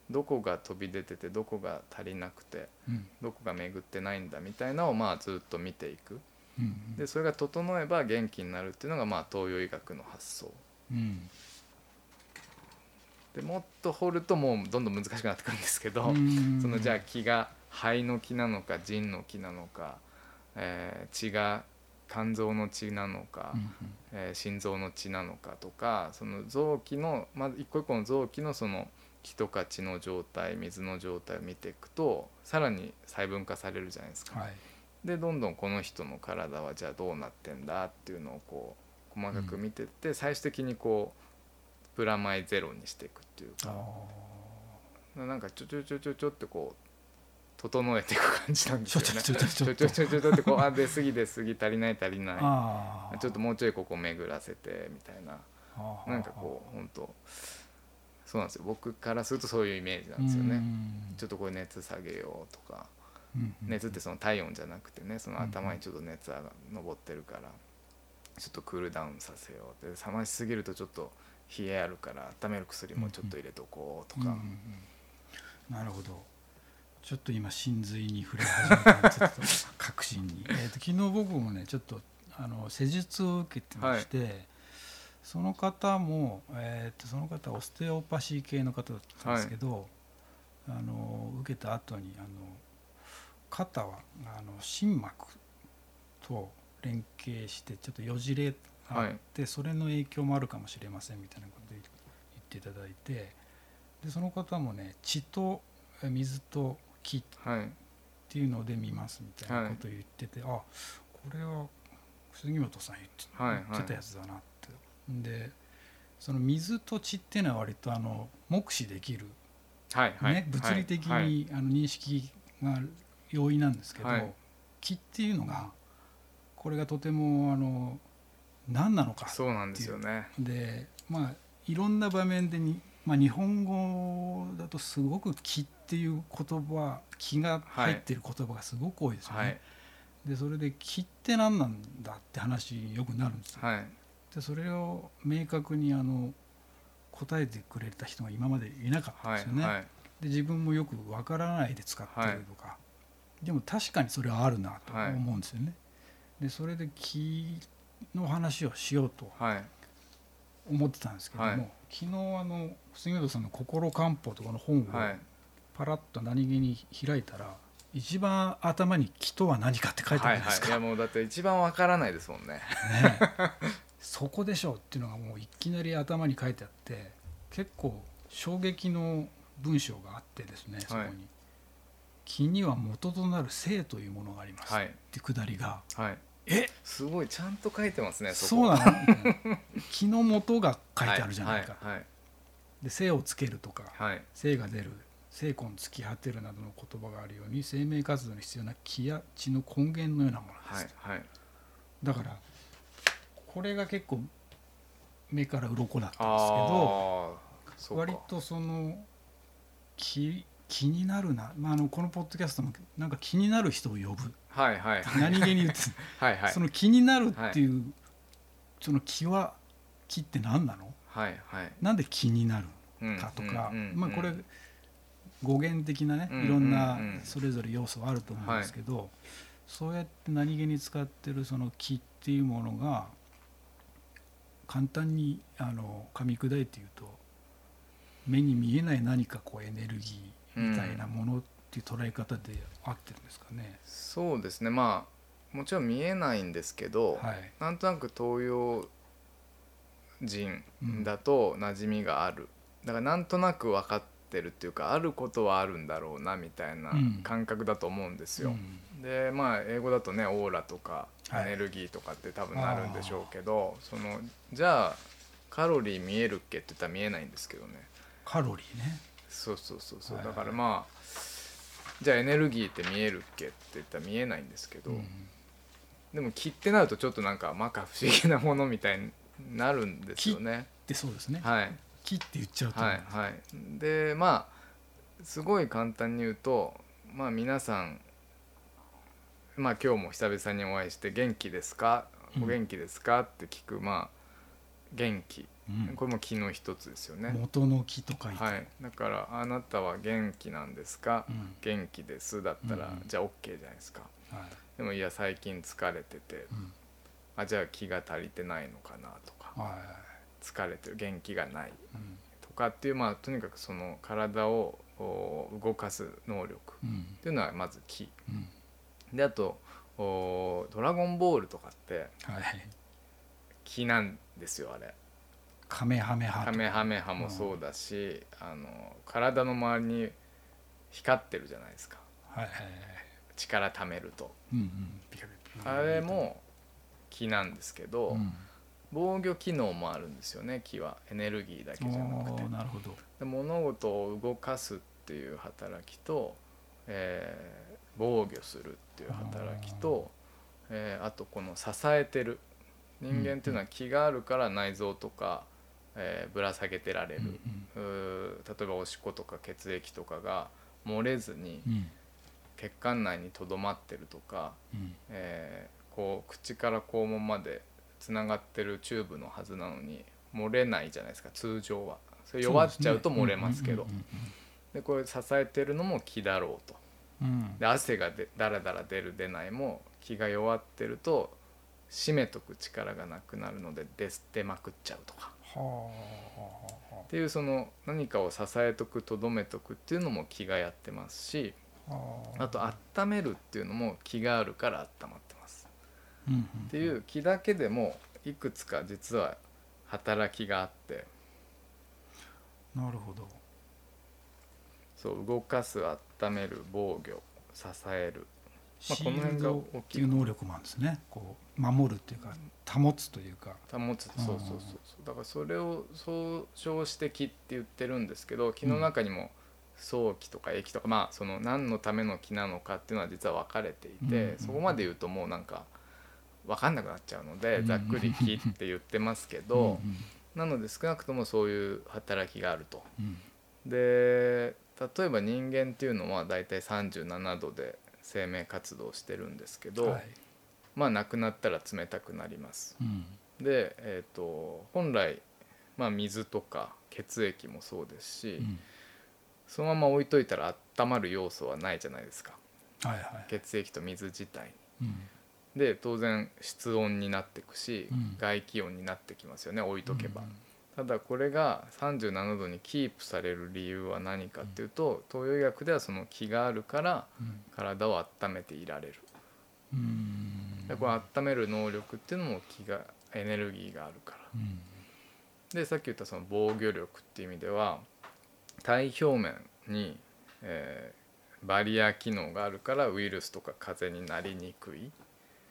どこが飛び出ててどこが足りなくてうん。どこが巡ってないんだみたいなのをまあずっと見ていく。うん。でそれが整えば元気になるっていうのがまあ東洋医学の発想。うん。でもっと掘るともうどんどん難しくなってくるんですけど、うん。そのじゃあ気が肺の気なのか腎の気なのか、えー血が肝臓の血なのか、うんえー心臓の血なのかとかその臓器のまず一個一個の臓器のその気とか血の状態水の状態を見ていくとさらに細分化されるじゃないですか。はい。でどんどんこの人の体はじゃあどうなってんだっていうのをこう細かく見てって、最終的にこうプラマイゼロにしていくっていうあかなんかちょちょちょちょちょってこう整えていく感じなんですよね。ちょちょちょちょちょちょちょってこうあ出過ぎ出過ぎ足りない足りない。ちょっともうちょいここ巡らせてみたいな。なんかこう本当そうなんですよ。僕からするとそういうイメージなんですよね。ちょっとこれ熱下げようとか、熱ってその体温じゃなくてねその頭にちょっと熱が上ってるからちょっとクールダウンさせようって。冷ましすぎるとちょっと冷えあるから温める薬もちょっと入れとこうとか。なるほど。ちょっと今真髄に触れ始めたちょっと確信に、えー、と昨日僕もねちょっとあの施術を受けてまして、その方も、えー、とその方はオステオパシー系の方だったんですけど、あの受けた後にあの肩はあの心膜と連携してちょっとよじれがあって、それの影響もあるかもしれませんみたいなことで言っていただいてでその方もね血とえ水と気っはい。ていうので見ますみたいなことを言ってて、あこれは杉本さん言って,、はいはい。言ってたやつだなって。でその水と血っていうのは割とあの目視できる、はいはい、ね、物理的に、はいあの認識が容易なんですけど、はい。気っていうのがこれがとてもあの何なのかそうなんですよね。でまあいろんな場面でに、まあ、日本語だとすごく「気」っていう言葉気が入ってる言葉がすごく多いですよね。はいでそれで「気って何なんだ?」って話によくなるんですよ。はいでそれを明確にあの答えてくれた人が今までいなかったんはいですよね。はいで自分もよくわからないで使ってるとか、でも確かにそれはあるなとはい思うんですよね。でそれで気の話をしようとはい思ってたんですけども、はい。昨日あの杉本さんの「心漢方」とかの本をはい。パラッと何気に開いたら一番頭に「気とは何か」って書いてあはいはいいるんですか、やもうだって一番わからないですもんね。ねそこでしょうっていうのがもういきなり頭に書いてあって結構衝撃の文章があってですねそこに、はい。気には元となる性というものがあります、はい。ってくだりが。はいえ？すごいちゃんと書いてますねそうなの？みたいな気の元が書いてあるじゃないか、はいはいで性をつけるとか、はい。精が出る精魂突き果てるなどの言葉があるように生命活動に必要な気や血の根源のようなものです、はいはい。だからこれが結構目から鱗だったんですけど割とその気気になるな、まあ、あのこのポッドキャストもなんか気になる人を呼ぶ。はいはい。何気に言って はいはい。その気になるっていう、その気は気って何なの？はいはい。なんで気になるうんかとか、うんうんまあこれうん語源的なねうん。いろんなうんうん。それぞれ要素はあると思うんですけど、そうやって何気に使ってるその気っていうものが簡単にあの噛み砕いて言うと目に見えない何かこうエネルギーみたいなものっていう捉え方で合ってるんですかね。そうですね。まあもちろん見えないんですけど、はい、なんとなく東洋人だと馴染みがある、だからなんとなく分かってるっていうかあることはあるんだろうなみたいなうん。感覚だと思うんですよ。うん。でまあ英語だとねオーラとかはい。エネルギーとかって多分なるんでしょうけど、そのじゃあカロリー見えるっけって言ったら見えないんですけどね。カロリーね。そうそうそうそう、だからまあじゃあエネルギーって見えるっけって言ったら見えないんですけど、うん。でも気ってなるとちょっとなんか摩訶不思議なものみたいになるんですよね。でそうですね。はい。気って言っちゃうと、はいはい。でまあすごい簡単に言うとまあ皆さんまあ今日も久々にお会いして「元気ですか？うん。お元気ですか?」って聞くまあ元気うん。これも気の一つですよね。元の気と書いて、はい、だから「あなたは元気なんですか？うん。元気です」だったら、うんじゃあ OK じゃないですか。はい。でもいや最近疲れてて。うん。あじゃあ気が足りてないのかなとか。はい。疲れてる。元気がない。うん。とかっていうまあとにかくその体をお動かす能力。うん。っていうのはまず気うん。であとおドラゴンボールとかってはい。気なんですよあれカメハメハカメハメハもそうだし、あの体の周りに光ってるじゃないですか。はいはいはい。力貯めると。うんうん。あれも気なんですけど、うん。防御機能もあるんですよね気は。エネルギーだけじゃなくて。なるほど。で物事を動かすっていう働きと、えー防御するっていう働きと、えーあとこの支えてる。人間っていうのは気があるから内臓とか、えーぶら下げてられる、うんうー例えばおしっことか血液とかが漏れずに血管内にとどまってるとか、うん。えーこう口から肛門までつながってるチューブのはずなのに漏れないじゃないですか通常は。それ弱っちゃうと漏れますけど。でこれ支えてるのも気だろうと。うん。うんで汗がでだらだら出る出ないも気が弱ってると締めとく力がなくなるので出出まくっちゃうとか。はあっていうその何かを支えとくとどめとくっていうのも気がやってますしはあ。あと温めるっていうのも気があるから温まってます。っていう気だけでもいくつか実は働きがあって。なるほど。そう動かす温める防御支える。まあシこの辺がールドっていう能力もあるんですね。こう守るっていうか保つというか。保つ。そうそうそうそう。だからそれを総称して気って言ってるんですけど気の中にも早気とか液とかまあその何のための気なのかっていうのは実は分かれていて、うん。そこまで言うともうなんか分かんなくなっちゃうので、うん。ざっくり気って言ってますけど、うんなので少なくともそういう働きがあると。うん。で例えば人間っていうのはだいたい37度で生命活動してるんですけど、はいまあ亡くなったら冷たくなります。うん。で、えー、と本来、まあ、水とか血液もそうですし、うん。そのまま置いといたら温まる要素はないじゃないですか。はいはい。血液と水自体うん。で当然室温になっていくし、うん。外気温になってきますよね置いとけば、うんただこれが37度にキープされる理由は何かっていうと、東洋医学ではその気があるからうん。体を温めていられる。うんでこれ温める能力っていうのも気がエネルギーがあるから。うん。でさっき言ったその防御力っていう意味では体表面に、えーバリア機能があるからウイルスとか風邪になりにくい。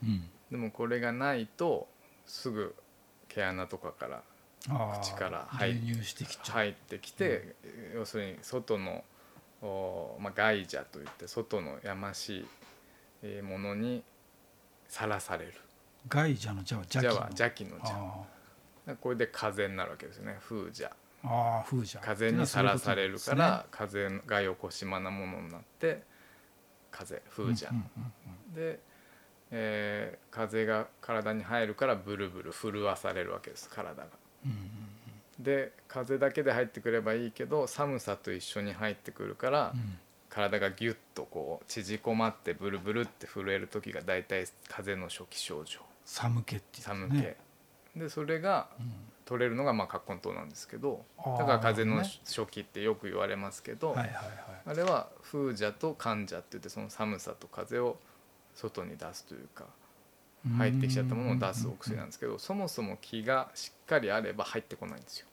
うん。でもこれがないとすぐ毛穴とかから口から入ってきてきて、要するに外の、おまあ、外邪といって外のやましいえーものにさらされる。外邪の邪は邪気の？邪は邪気の邪。あこれで風邪になるわけですよね。風邪。ーあー風邪。風にさらされるからって風がよこしまなものになって風風邪、うんうんで、えー風が体に入るからブルブル震わされるわけです。体が。うんうんで風だけで入ってくればいいけど寒さと一緒に入ってくるから、うん体がギュッとこう縮こまってブルブルって震える時が大体風邪の初期症状。寒気って寒気、ねでそれがうん。取れるのがまあ葛根湯なんですけどあーだから風邪の初期ってよく言われますけど、はいはいはい。あれは風邪と寒邪って言ってその寒さと風を外に出すというか入ってきちゃったものを出すお薬なんですけどそもそも気がしっかりあれば入ってこないんですよ。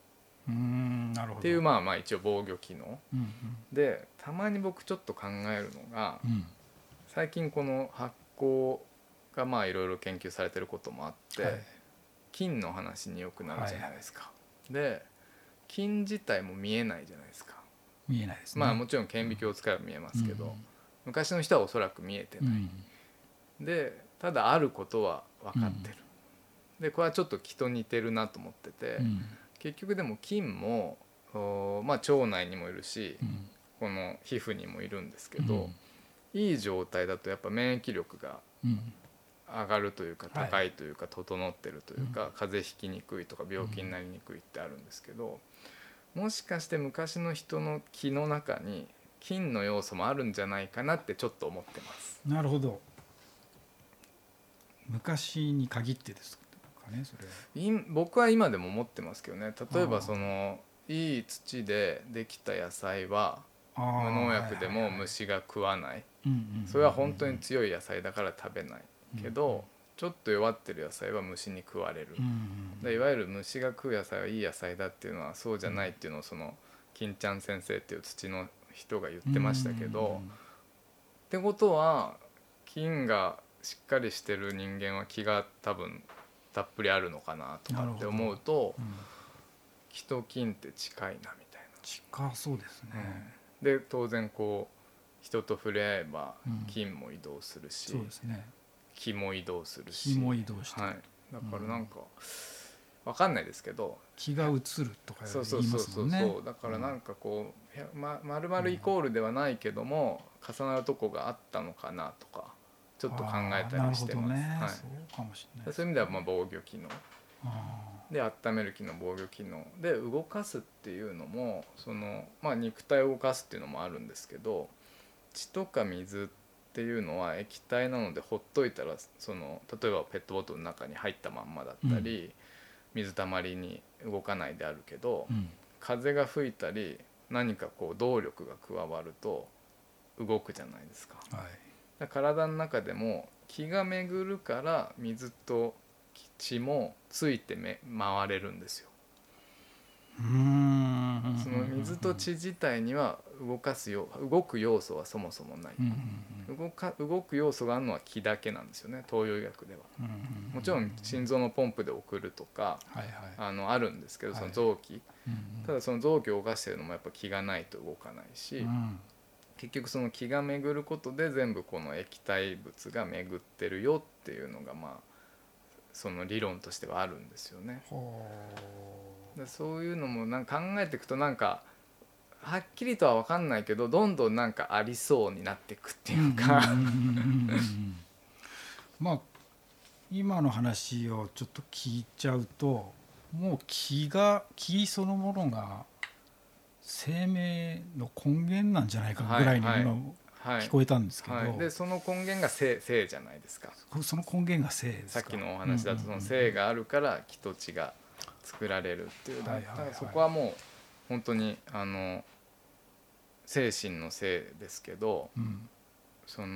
うんなるほど。っていうまあまあ一応防御機能。うんでたまに僕ちょっと考えるのがうん。うん最近この発酵がまあいろいろ研究されてることもあって、はい。菌の話によくなるじゃないですか。で菌自体も見えないじゃないですか。見えないですね。まあもちろん顕微鏡を使えば見えますけど、うん。昔の人はおそらく見えてない、うん。でただあることは分かってる、でこれはちょっと気と似てるなと思ってて、うん結局でも菌もおまあ腸内にもいるし、うん。この皮膚にもいるんですけど、うん。いい状態だとやっぱ免疫力がうん。上がるというかはい高い。というか整ってるというか、風邪ひきにくいとか病気になりにくいってあるんですけど、もしかして昔の人の気の中に菌の要素もあるんじゃないかなってちょっと思ってます。なるほど。昔に限ってですかねそれは。い僕は今でも思ってますけどね。例えばそのいい土でできた野菜は無農薬でも虫が食わない。それは本当に強い野菜だから食べないけどちょっと弱ってる野菜は虫に食われる。でいわゆる虫が食う野菜はいい野菜だっていうのはそうじゃないっていうのをその金ちゃん先生っていう土の人が言ってましたけどってことは菌がしっかりしてる人間は気が多分たっぷりあるのかなとかって思うと気と金って近いなみたいな。近そうですね。で当然こう人と触れ合えば金も移動するし、そうですね。気も移動するし。気も移動して、はい、だからなんか、わかんないですけど気が移るとかそうそうそうそうそう。だからなんかこう、うん、ままるまるイコールではないけども、重なるとこがあったのかなとかちょっと考えたりしてます。ね、はい、そういう意味ではまあ防御機能。で温める機能防御機能。で動かすっていうのもその、まあ、肉体を動かすっていうのもあるんですけど血とか水っていうのは液体なのでほっといたらその例えばペットボトルの中に入ったまんまだったり、うん、水たまりに動かないであるけど、うん、風が吹いたり何かこう動力が加わると動くじゃないですか。はい、体の中でも気が巡るから水と血もついてめ回れるんですよ。その水と血自体には動かすよ動く要素はそもそもない、動か動く要素があるのは気だけなんですよね東洋医学では、もちろん心臓のポンプで送るとか、あのあるんですけどその臓器、ただその臓器を動かしてるのもやっぱ気がないと動かないし、結局その気が巡ることで全部この液体物が巡ってるよっていうのがまあその理論としてはあるんですよね。でそういうのもなんか考えていくとなんかはっきりとは分かんないけどどんどんなんかありそうになっていくっていうか。まあ今の話をちょっと聞いちゃうともう気が気そのものが生命の根源なんじゃないかぐらいにも聞こえたんですけど、はい。はい、でその根源が性性じゃないですか。その根源が性さっきのお話だとその性があるから気と血が作られるっていう、そこはもう本当にあの精神のせいですけど、うん、その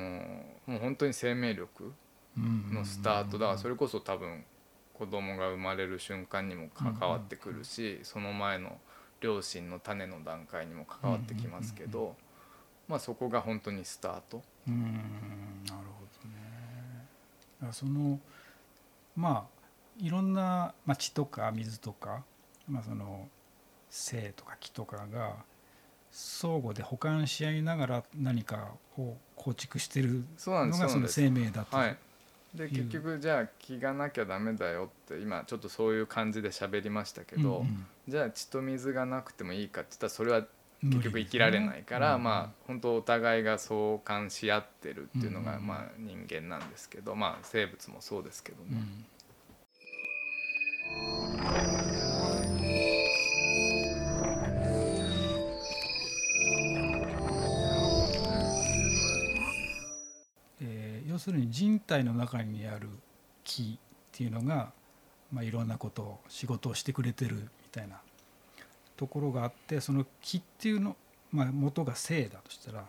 もう本当に生命力のスタートだからそれこそ多分子供が生まれる瞬間にも関わってくるし、その前の両親の種の段階にも関わってきますけど、まあ、そこが本当にスタート。うんなるほどねそのまあいろんな、まあ、血とか水とか、まあ、その性とか気とかが相互で補完し合いながら何かを構築してるのがその生命だと。はいで結局じゃあ気がなきゃダメだよって今ちょっとそういう感じで喋りましたけど、うんうん、じゃあ血と水がなくてもいいかって言ったらそれは結局生きられないから、ねうん、まあ本当お互いが相関し合ってるっていうのが、まあ人間なんですけど、まあ生物もそうですけどね。うんするに人体の中にある気っていうのが、まあ、いろんなことを仕事をしてくれてるみたいなところがあってその気っていうの、まあ、元が性だとしたら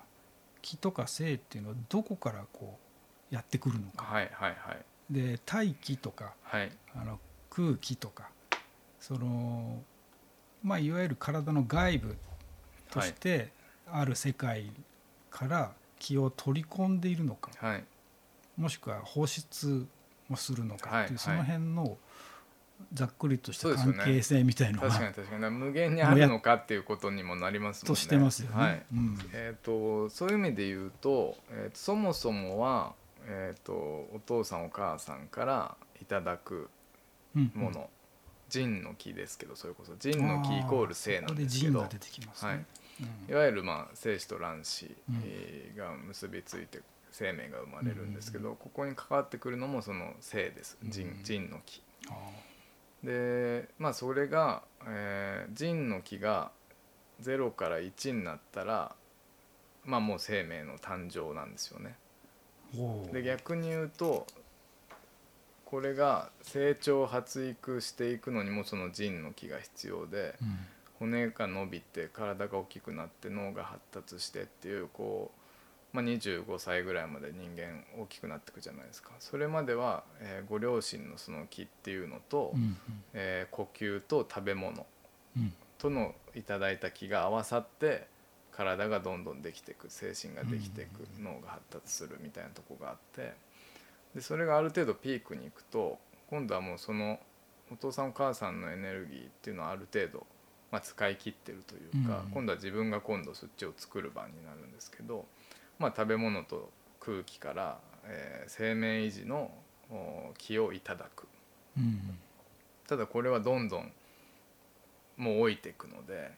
気とか性っていうのはどこからこうやってくるのか。はいはいはい、で大気とか、はい、あの空気とかその、まあ、いわゆる体の外部としてある世界から気を取り込んでいるのか、はい、もしくは放出もするのかっていう、その辺のざっくりとした関係性みたいのが、ね、確かに確かに。無限にあるのかっていうことにもなりますもんね。としてますよね。はい。うん、えーと、そういう意味で言うと,、えーと、そもそもは、えーと、お父さんお母さんからいただくもの、腎の木ですけどそれこそ。腎の木イコール性なんですけど、ね、はい、いわゆるまあ精子と卵子が結びついて生命が生まれるんですけど、ここに関わってくるのもその性です。腎腎の木。でまあそれが、えー、腎の木が0から1になったらまあもう生命の誕生なんですよね。で逆に言うとこれが成長発育していくのにもその腎の木が必要で、うん、骨が伸びて体が大きくなって脳が発達してっていうこう、まあ、25歳ぐらいまで人間大きくなっていくじゃないですか。それまでは、えー、ご両親のその木っていうのと、うんうん、えー、呼吸と食べ物とのいただいた木が合わさって体がどんどんできていく精神ができていく、脳が発達するみたいなとこがあってでそれがある程度ピークに行くと今度はもうそのお父さんお母さんのエネルギーっていうのはある程度、まあ、使い切ってるというか、うん。今度は自分が今度そっちを作る番になるんですけど、まあ、食べ物と空気から、えー生命維持のお気をいただく。うんただこれはどんどんもう老いていくので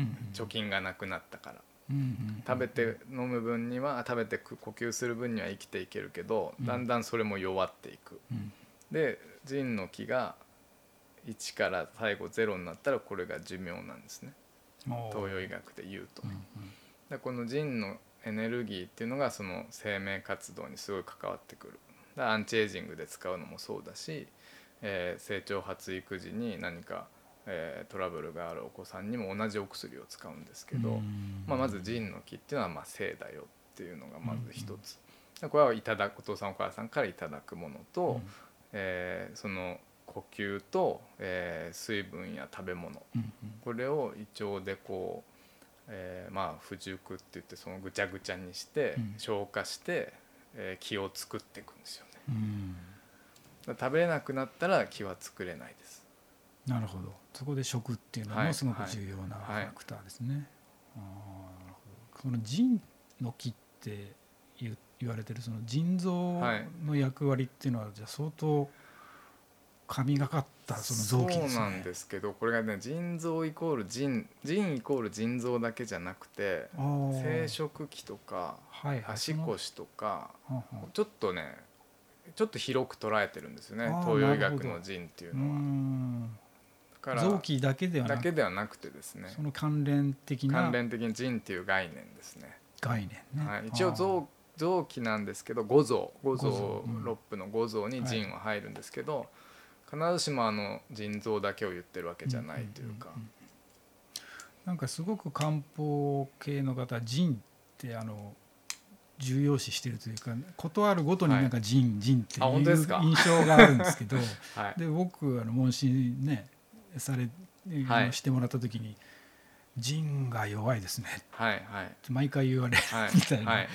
うん貯金がなくなったから。うんうん食べて飲む分には食べて呼吸する分には生きていけるけどうん。だんだんそれも弱っていく。うん。で腎の木が1から最後0になったらこれが寿命なんですね。東洋医学で言うと。うんうん。でこの腎のエネルギーっていうのがその生命活動にすごい関わってくる。だアンチエイジングで使うのもそうだし、えー成長発育時に何か、えートラブルがあるお子さんにも同じお薬を使うんですけど、うん。まあ、まず腎の木っていうのはまあ生だよっていうのがまず一つ、でこれはいただくお父さんお母さんからいただくものと、えーその呼吸と、えー水分や食べ物。うん。これを胃腸でこう、えーまあ不熟って言ってそのぐちゃぐちゃにして、うん。消化して、えー気を作っていくんですよね。うん。食べれなくなったら気は作れないです。なるほど。そこで食っていうのはい。もすごく重要なフはい。ァクターですね。あーなるほど。その腎の木って言言われてるその腎臓はい。の役割っていうのはじゃあ相当神がかったその臓器ですね。そうなんですけどこれがね腎臓イコール腎腎イコール腎臓だけじゃなくて生殖器とかはいはい足腰とかちょっとねちょっと広く捉えてるんですよね東洋医学の腎っていううのは。んだから臓器だけではなくだけではなくてですね。その関連的な関連的に腎っていう概念ですね。概念ね。はい、一応臓臓器なんですけど五臓。五臓五臓。うん。六腑の五臓に腎は入るんですけど、必ずしもあの腎臓だけを言ってるわけじゃないというか、んんんなんかすごく漢方系の方腎ってあの重要視してるというかことあるごとになんか腎、腎ってあいう印象があるんですけど はい。で僕あの問診ねされ、はい。してもらった時に腎が弱いですね。はい。毎回言われるはい。みたいな。はいはい。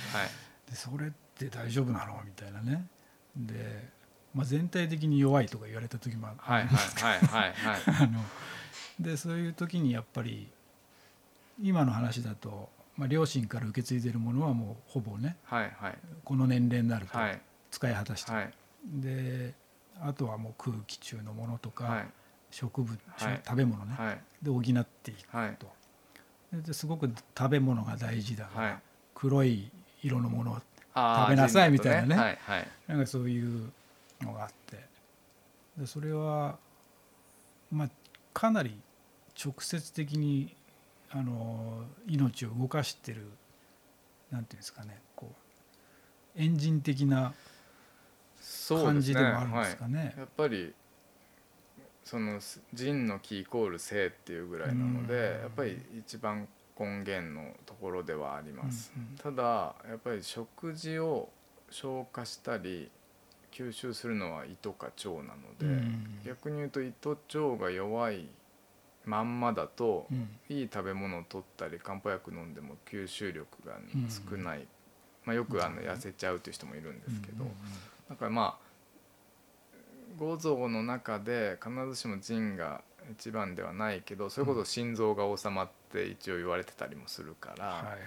でそれって大丈夫なの？みたいなね。で、まあ、全体的に弱いとか言われた時もあはいはいはいはいはい。あのでそういう時にやっぱり今の話だと、まあ、両親から受け継いでるものはもうほぼねはいはい。この年齢になるとはい。使い果たして、はい。であとはもう空気中のものとか、はい。植物、はい。食べ物ね、はい。で補っていくはい。とでですごく食べ物が大事だから、はい。黒い色のものを食べなさいみたいなね。はいはい。なんかそういうのがあって。でそれはまあかなり直接的にあの命を動かしてるなんていうんですかねこうエンジン的な感じでもあるんですかね。やっぱりその腎の気イコール性っていうぐらいなので、うん。やっぱり一番根源のところではあります、うんうん。ただやっぱり食事を消化したり吸収するのは胃とか腸なので、うん。逆に言うと胃と腸が弱いまんまだと、うん。いい食べ物を取ったり漢方薬飲んでも吸収力が少ない、まあ、よくあのうん痩せちゃうっていう人もいるんですけど、うんうんだからまあ五臓の中で必ずしも腎が一番ではないけどそれこそ心臓が収まって一応言われてたりもするから、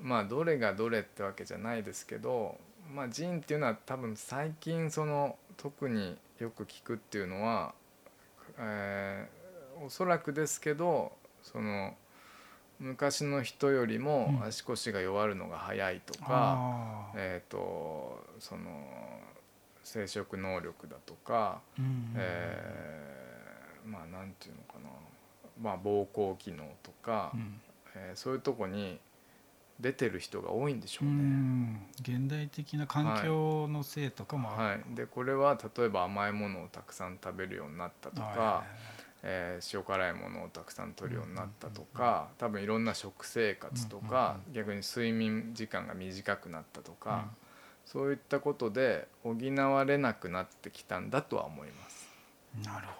まあどれがどれってわけじゃないですけど、まあ、腎っていうのは多分最近その特によく聞くっていうのは、えーおそらくですけどその昔の人よりもうん。足腰が弱るのが早いとか。あー。えー、とその生殖能力だとか、うん。えーまあなんていうのかな、まあ、膀胱機能とか、うん。えーそういうとこに出てる人が多いんでしょううね。ん。現代的な環境のせいとかもある。はい、でこれは例えば甘いものをたくさん食べるようになったとか、はいはいえー塩辛いものをたくさん取るようになったとか、多分いろんな食生活とか、逆に睡眠時間が短くなったとか、そういったことで補われなくなってきたんだとは思います。うんなるほ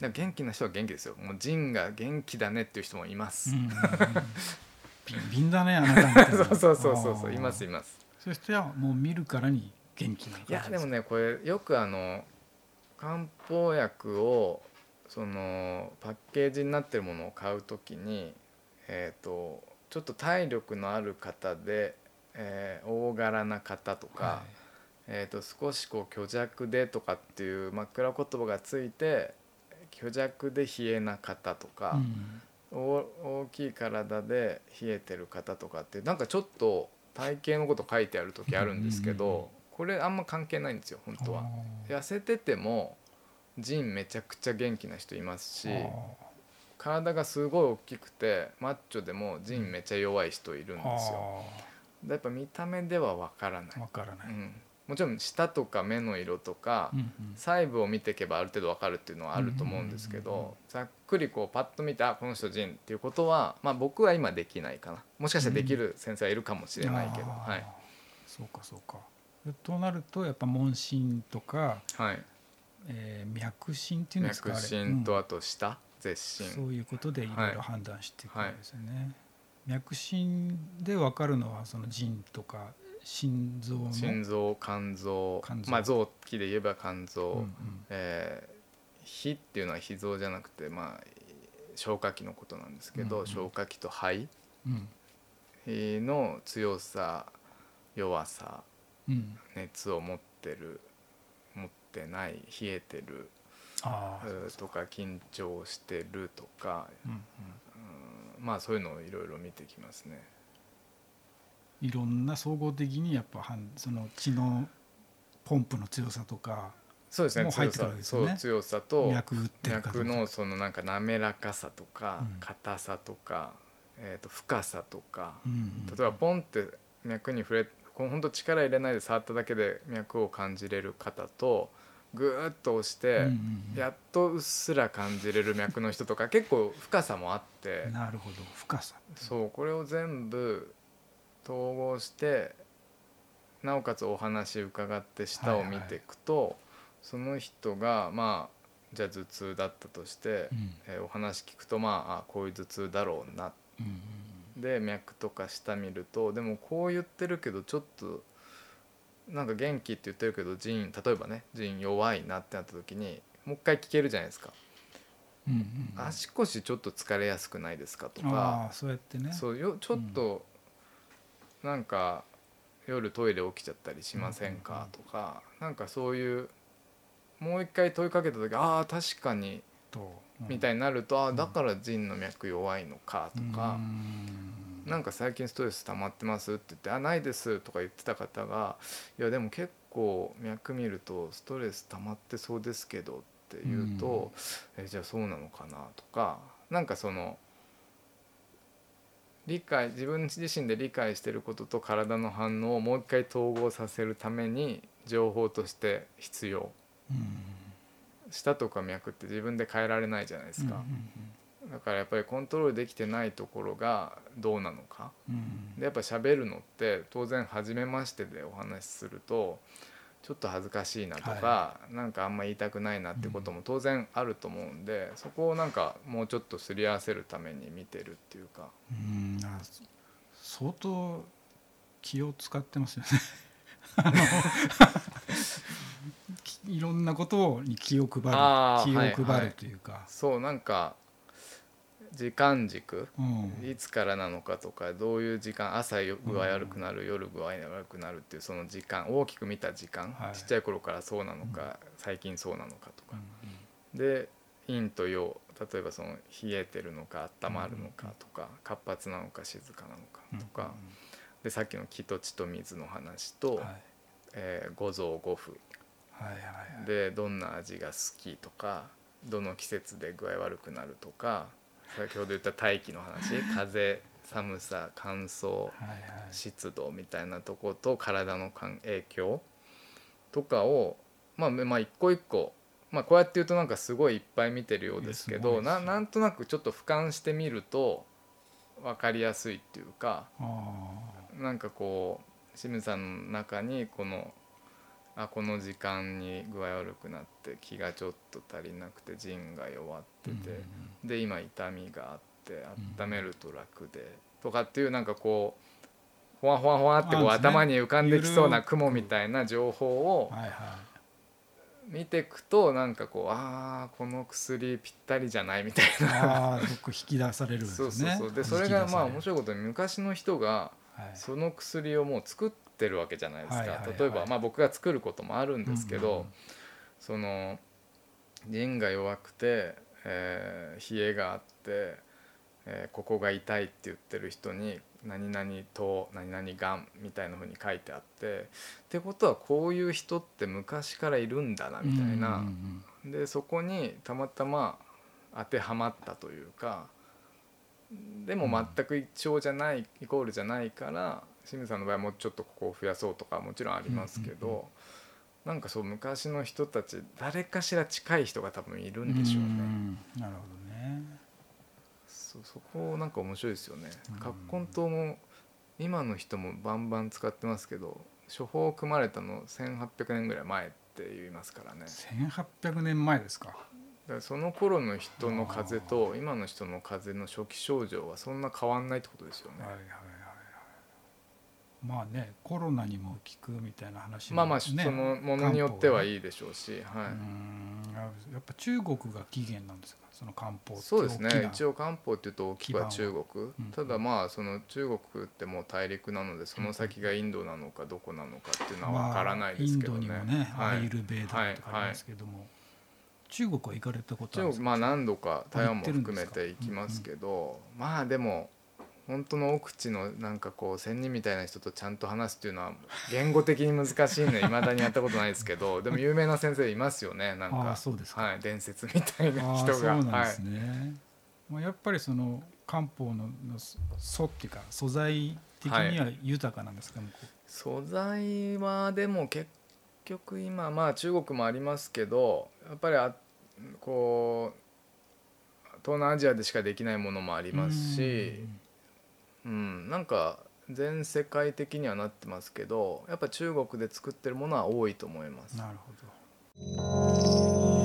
ど。元気な人は元気ですよ。もう腎が元気だねっていう人もいます。うんうんうん ビンビンだねあなた そうそうそうそうそういますいます。そういう人はもう見るからに元気な感じいやでもねこれよくあの漢方薬をそのパッケージになってるものを買う時に、えー、とちょっと体力のある方で、えー大柄な方とか、はえー、と少しこう虚弱でとかっていう枕言葉がついて虚弱で冷えな方といかう、ん。お大きい体で冷えてる方とかってなんかちょっと体型のこと書いてある時あるんですけど、これあんま関係ないんですよ本当は。あ痩せてても腎めちゃくちゃ元気な人いますしー。体がすごい大きくてマッチョでも腎めっちゃ弱い人いるんですよ。あやっぱ見た目ではわからない。ー、わからない、うん、もちろん舌とか目の色とか、うんうん。細部を見ていけばある程度わかるっていうのはあると思うんですけうんうんうんうん。どざっくりこうパッと見てあこの人腎っていうことは、まあ、僕は今できないかな。もしかしたらできる先生はいるかもしれないけど、あーはい。そうかそうか。となるとやっぱ問診とか、はい、えー脈診っていうんですか脈診とあと舌絶うん診。そういうことでいろいろ判断していくんですよね、脈診で分かるのはその腎とか心臓の？心臓肝臓。まあ臓器で言えば肝臓、うんうん。えー脾っていうのは脾臓じゃなくてまあ消化器のことなんですけど、うんうん。消化器と肺。うん。の強さ弱さうん。熱を持ってる持ってない冷えてるとか緊張してるとか、うんうん。うんまあそういうのをいろいろ見てきますね。いろんな総合的にやっぱその血のポンプの強さとかそうですね。入ってくる強さわけですよね。そう強さと脈のそのなんか滑らかさとかうん。硬さとか、えー、と深さとか、例えばポンって脈に触れこうほんと力入れないで触っただけで脈を感じれる方とぐーっと押して、やっとうっすら感じれる脈の人とか結構深さもあって。なるほど。深さ。そうこれを全部統合してなおかつお話伺って舌を見ていくと、その人がまあじゃあ頭痛だったとして、うん。えーお話聞くとまああこういう頭痛だろうな。うんうんで脈とか舌見るとでもこう言ってるけどちょっとなんか元気って言ってるけど腎例えばね腎弱いなってなった時にもう一回聞けるじゃないですか。うんうんうん。足腰ちょっと疲れやすくないですかとかそうやってね。そうよちょっとなんか夜トイレ起きちゃったりしませんか？とかなんかそういうもう一回問いかけた時ああ確かにとみたいになるとああだから腎の脈弱いのか？とかうん。なんか最近ストレス溜まってますって言って「あないです」とか言ってた方が「いやでも結構脈見るとストレス溜まってそうですけど」って言うと「えじゃあそうなのかな」とかなんかその理解自分自身で理解してることと体の反応をもう一回統合させるために情報として必要。うん舌とか脈って自分で変えられないじゃないですか、だからやっぱりコントロールできてないところがどうなのか。でやっぱ喋るのって当然初めましてでお話しするとちょっと恥ずかしいなとか、はなんかあんま言いたくないなってことも当然あると思うんで、そこをなんかもうちょっとすり合わせるために見てるっていうか。うんあ相当気を使ってますよね。いろんなことに気を配る気をはいはい配るというか、そうなんか時間軸？うん。いつからなのかとかどういう時間朝よ具合悪くなる、夜具合悪くなるっていうその時間大きく見た時間、はい。ちっちゃい頃からそうなのか、最近そうなのかとか。う、んで陰と陽例えばその冷えてるのか温まるのかとか、活発なのか静かなのかとか、でさっきの木と地と水の話と、うんはい。えー五臓五腑。はいはいはい。でどんな味が好きとかどの季節で具合悪くなるとか先ほど言った大気の話 風寒さ乾燥はいはい。湿度みたいなとこと体の関影響とかをまあまあ一個一個まあこうやって言うとなんかすごいいっぱい見てるようですけどななんとなくちょっと俯瞰してみると分かりやすいっていうかあなんかこう清水さんの中にこのあこの時間に具合悪くなって気がちょっと足りなくて腎が弱ってーて、で今痛みがあって温めると楽で、とかっていうなんかこうほわほわほわってこう頭に浮かんできそうな雲みたいな情報を見ていくとなんかこうああこの薬ぴったりじゃないみたいな。引き出されるんですそうそうねそう。でそれがまあ面い、白いことに昔の人がはい。その薬をもう作ってるわけじゃないですか、例えばまあ僕が作ることもあるんですけど、その腎が弱くて、えー冷えがあって、えーここが痛いって言ってる人に何々と何々がんみたいな風に書いてあってってことはこういう人って昔からいるんだなみたいな、うんうんでそこにたまたま当てはまったというかでも全く一緒じゃない、イコールじゃないから清水さんの場合はもうちょっとここを増やそうとかもちろんありますけど、うんうんなんかそう昔の人たち誰かしら近い人が多分いるうんんでしょうね。んなるほどねそそこなんか面白いですよねうん。葛根湯も今の人もバンバン使ってますけど処方組まれたの1800年ぐらい前って言いますからね。1800年前ですかだその頃の人の風邪と今の人の風邪の初期症状はそんな変わんないってことですよね。はいはいまあねコロナにも効くみたいな話もまあまあ、ねそのものによってはいいいでしょうし、はうん。やっぱ中国が起源なんですか？その漢方い、そうですね。一応応漢方っていうと大きくは中国、うん。ただまあその中国ってもう大陸なのでその先がインドなのかどこなのかっていうのは分からないですけどね。インドにもね、はい。アイルベーダとかありますけども、中国は行かれたことあるんですか？まあ何度か台湾も含めて行きますけど、まあでも本当の奥地のなんかこう仙人みたいな人とちゃんと話すっていうのは言語的に難しいのでいまだにやったことないですけど。でも有名な先生いますよね。なんあか。あそうですか、はい、伝説みたいな人が。そうなんですはい、ね、まあ、やっぱりその漢方のの素っていうか素材的には豊かなんですか、向こ素材はでも結局今まあ中国もありますけどやっぱりあこう東南アジアでしかできないものもありうますし、うん、なんか全世界的にはなってますけどやっぱ中国で作ってるものは多いと思います。なるほど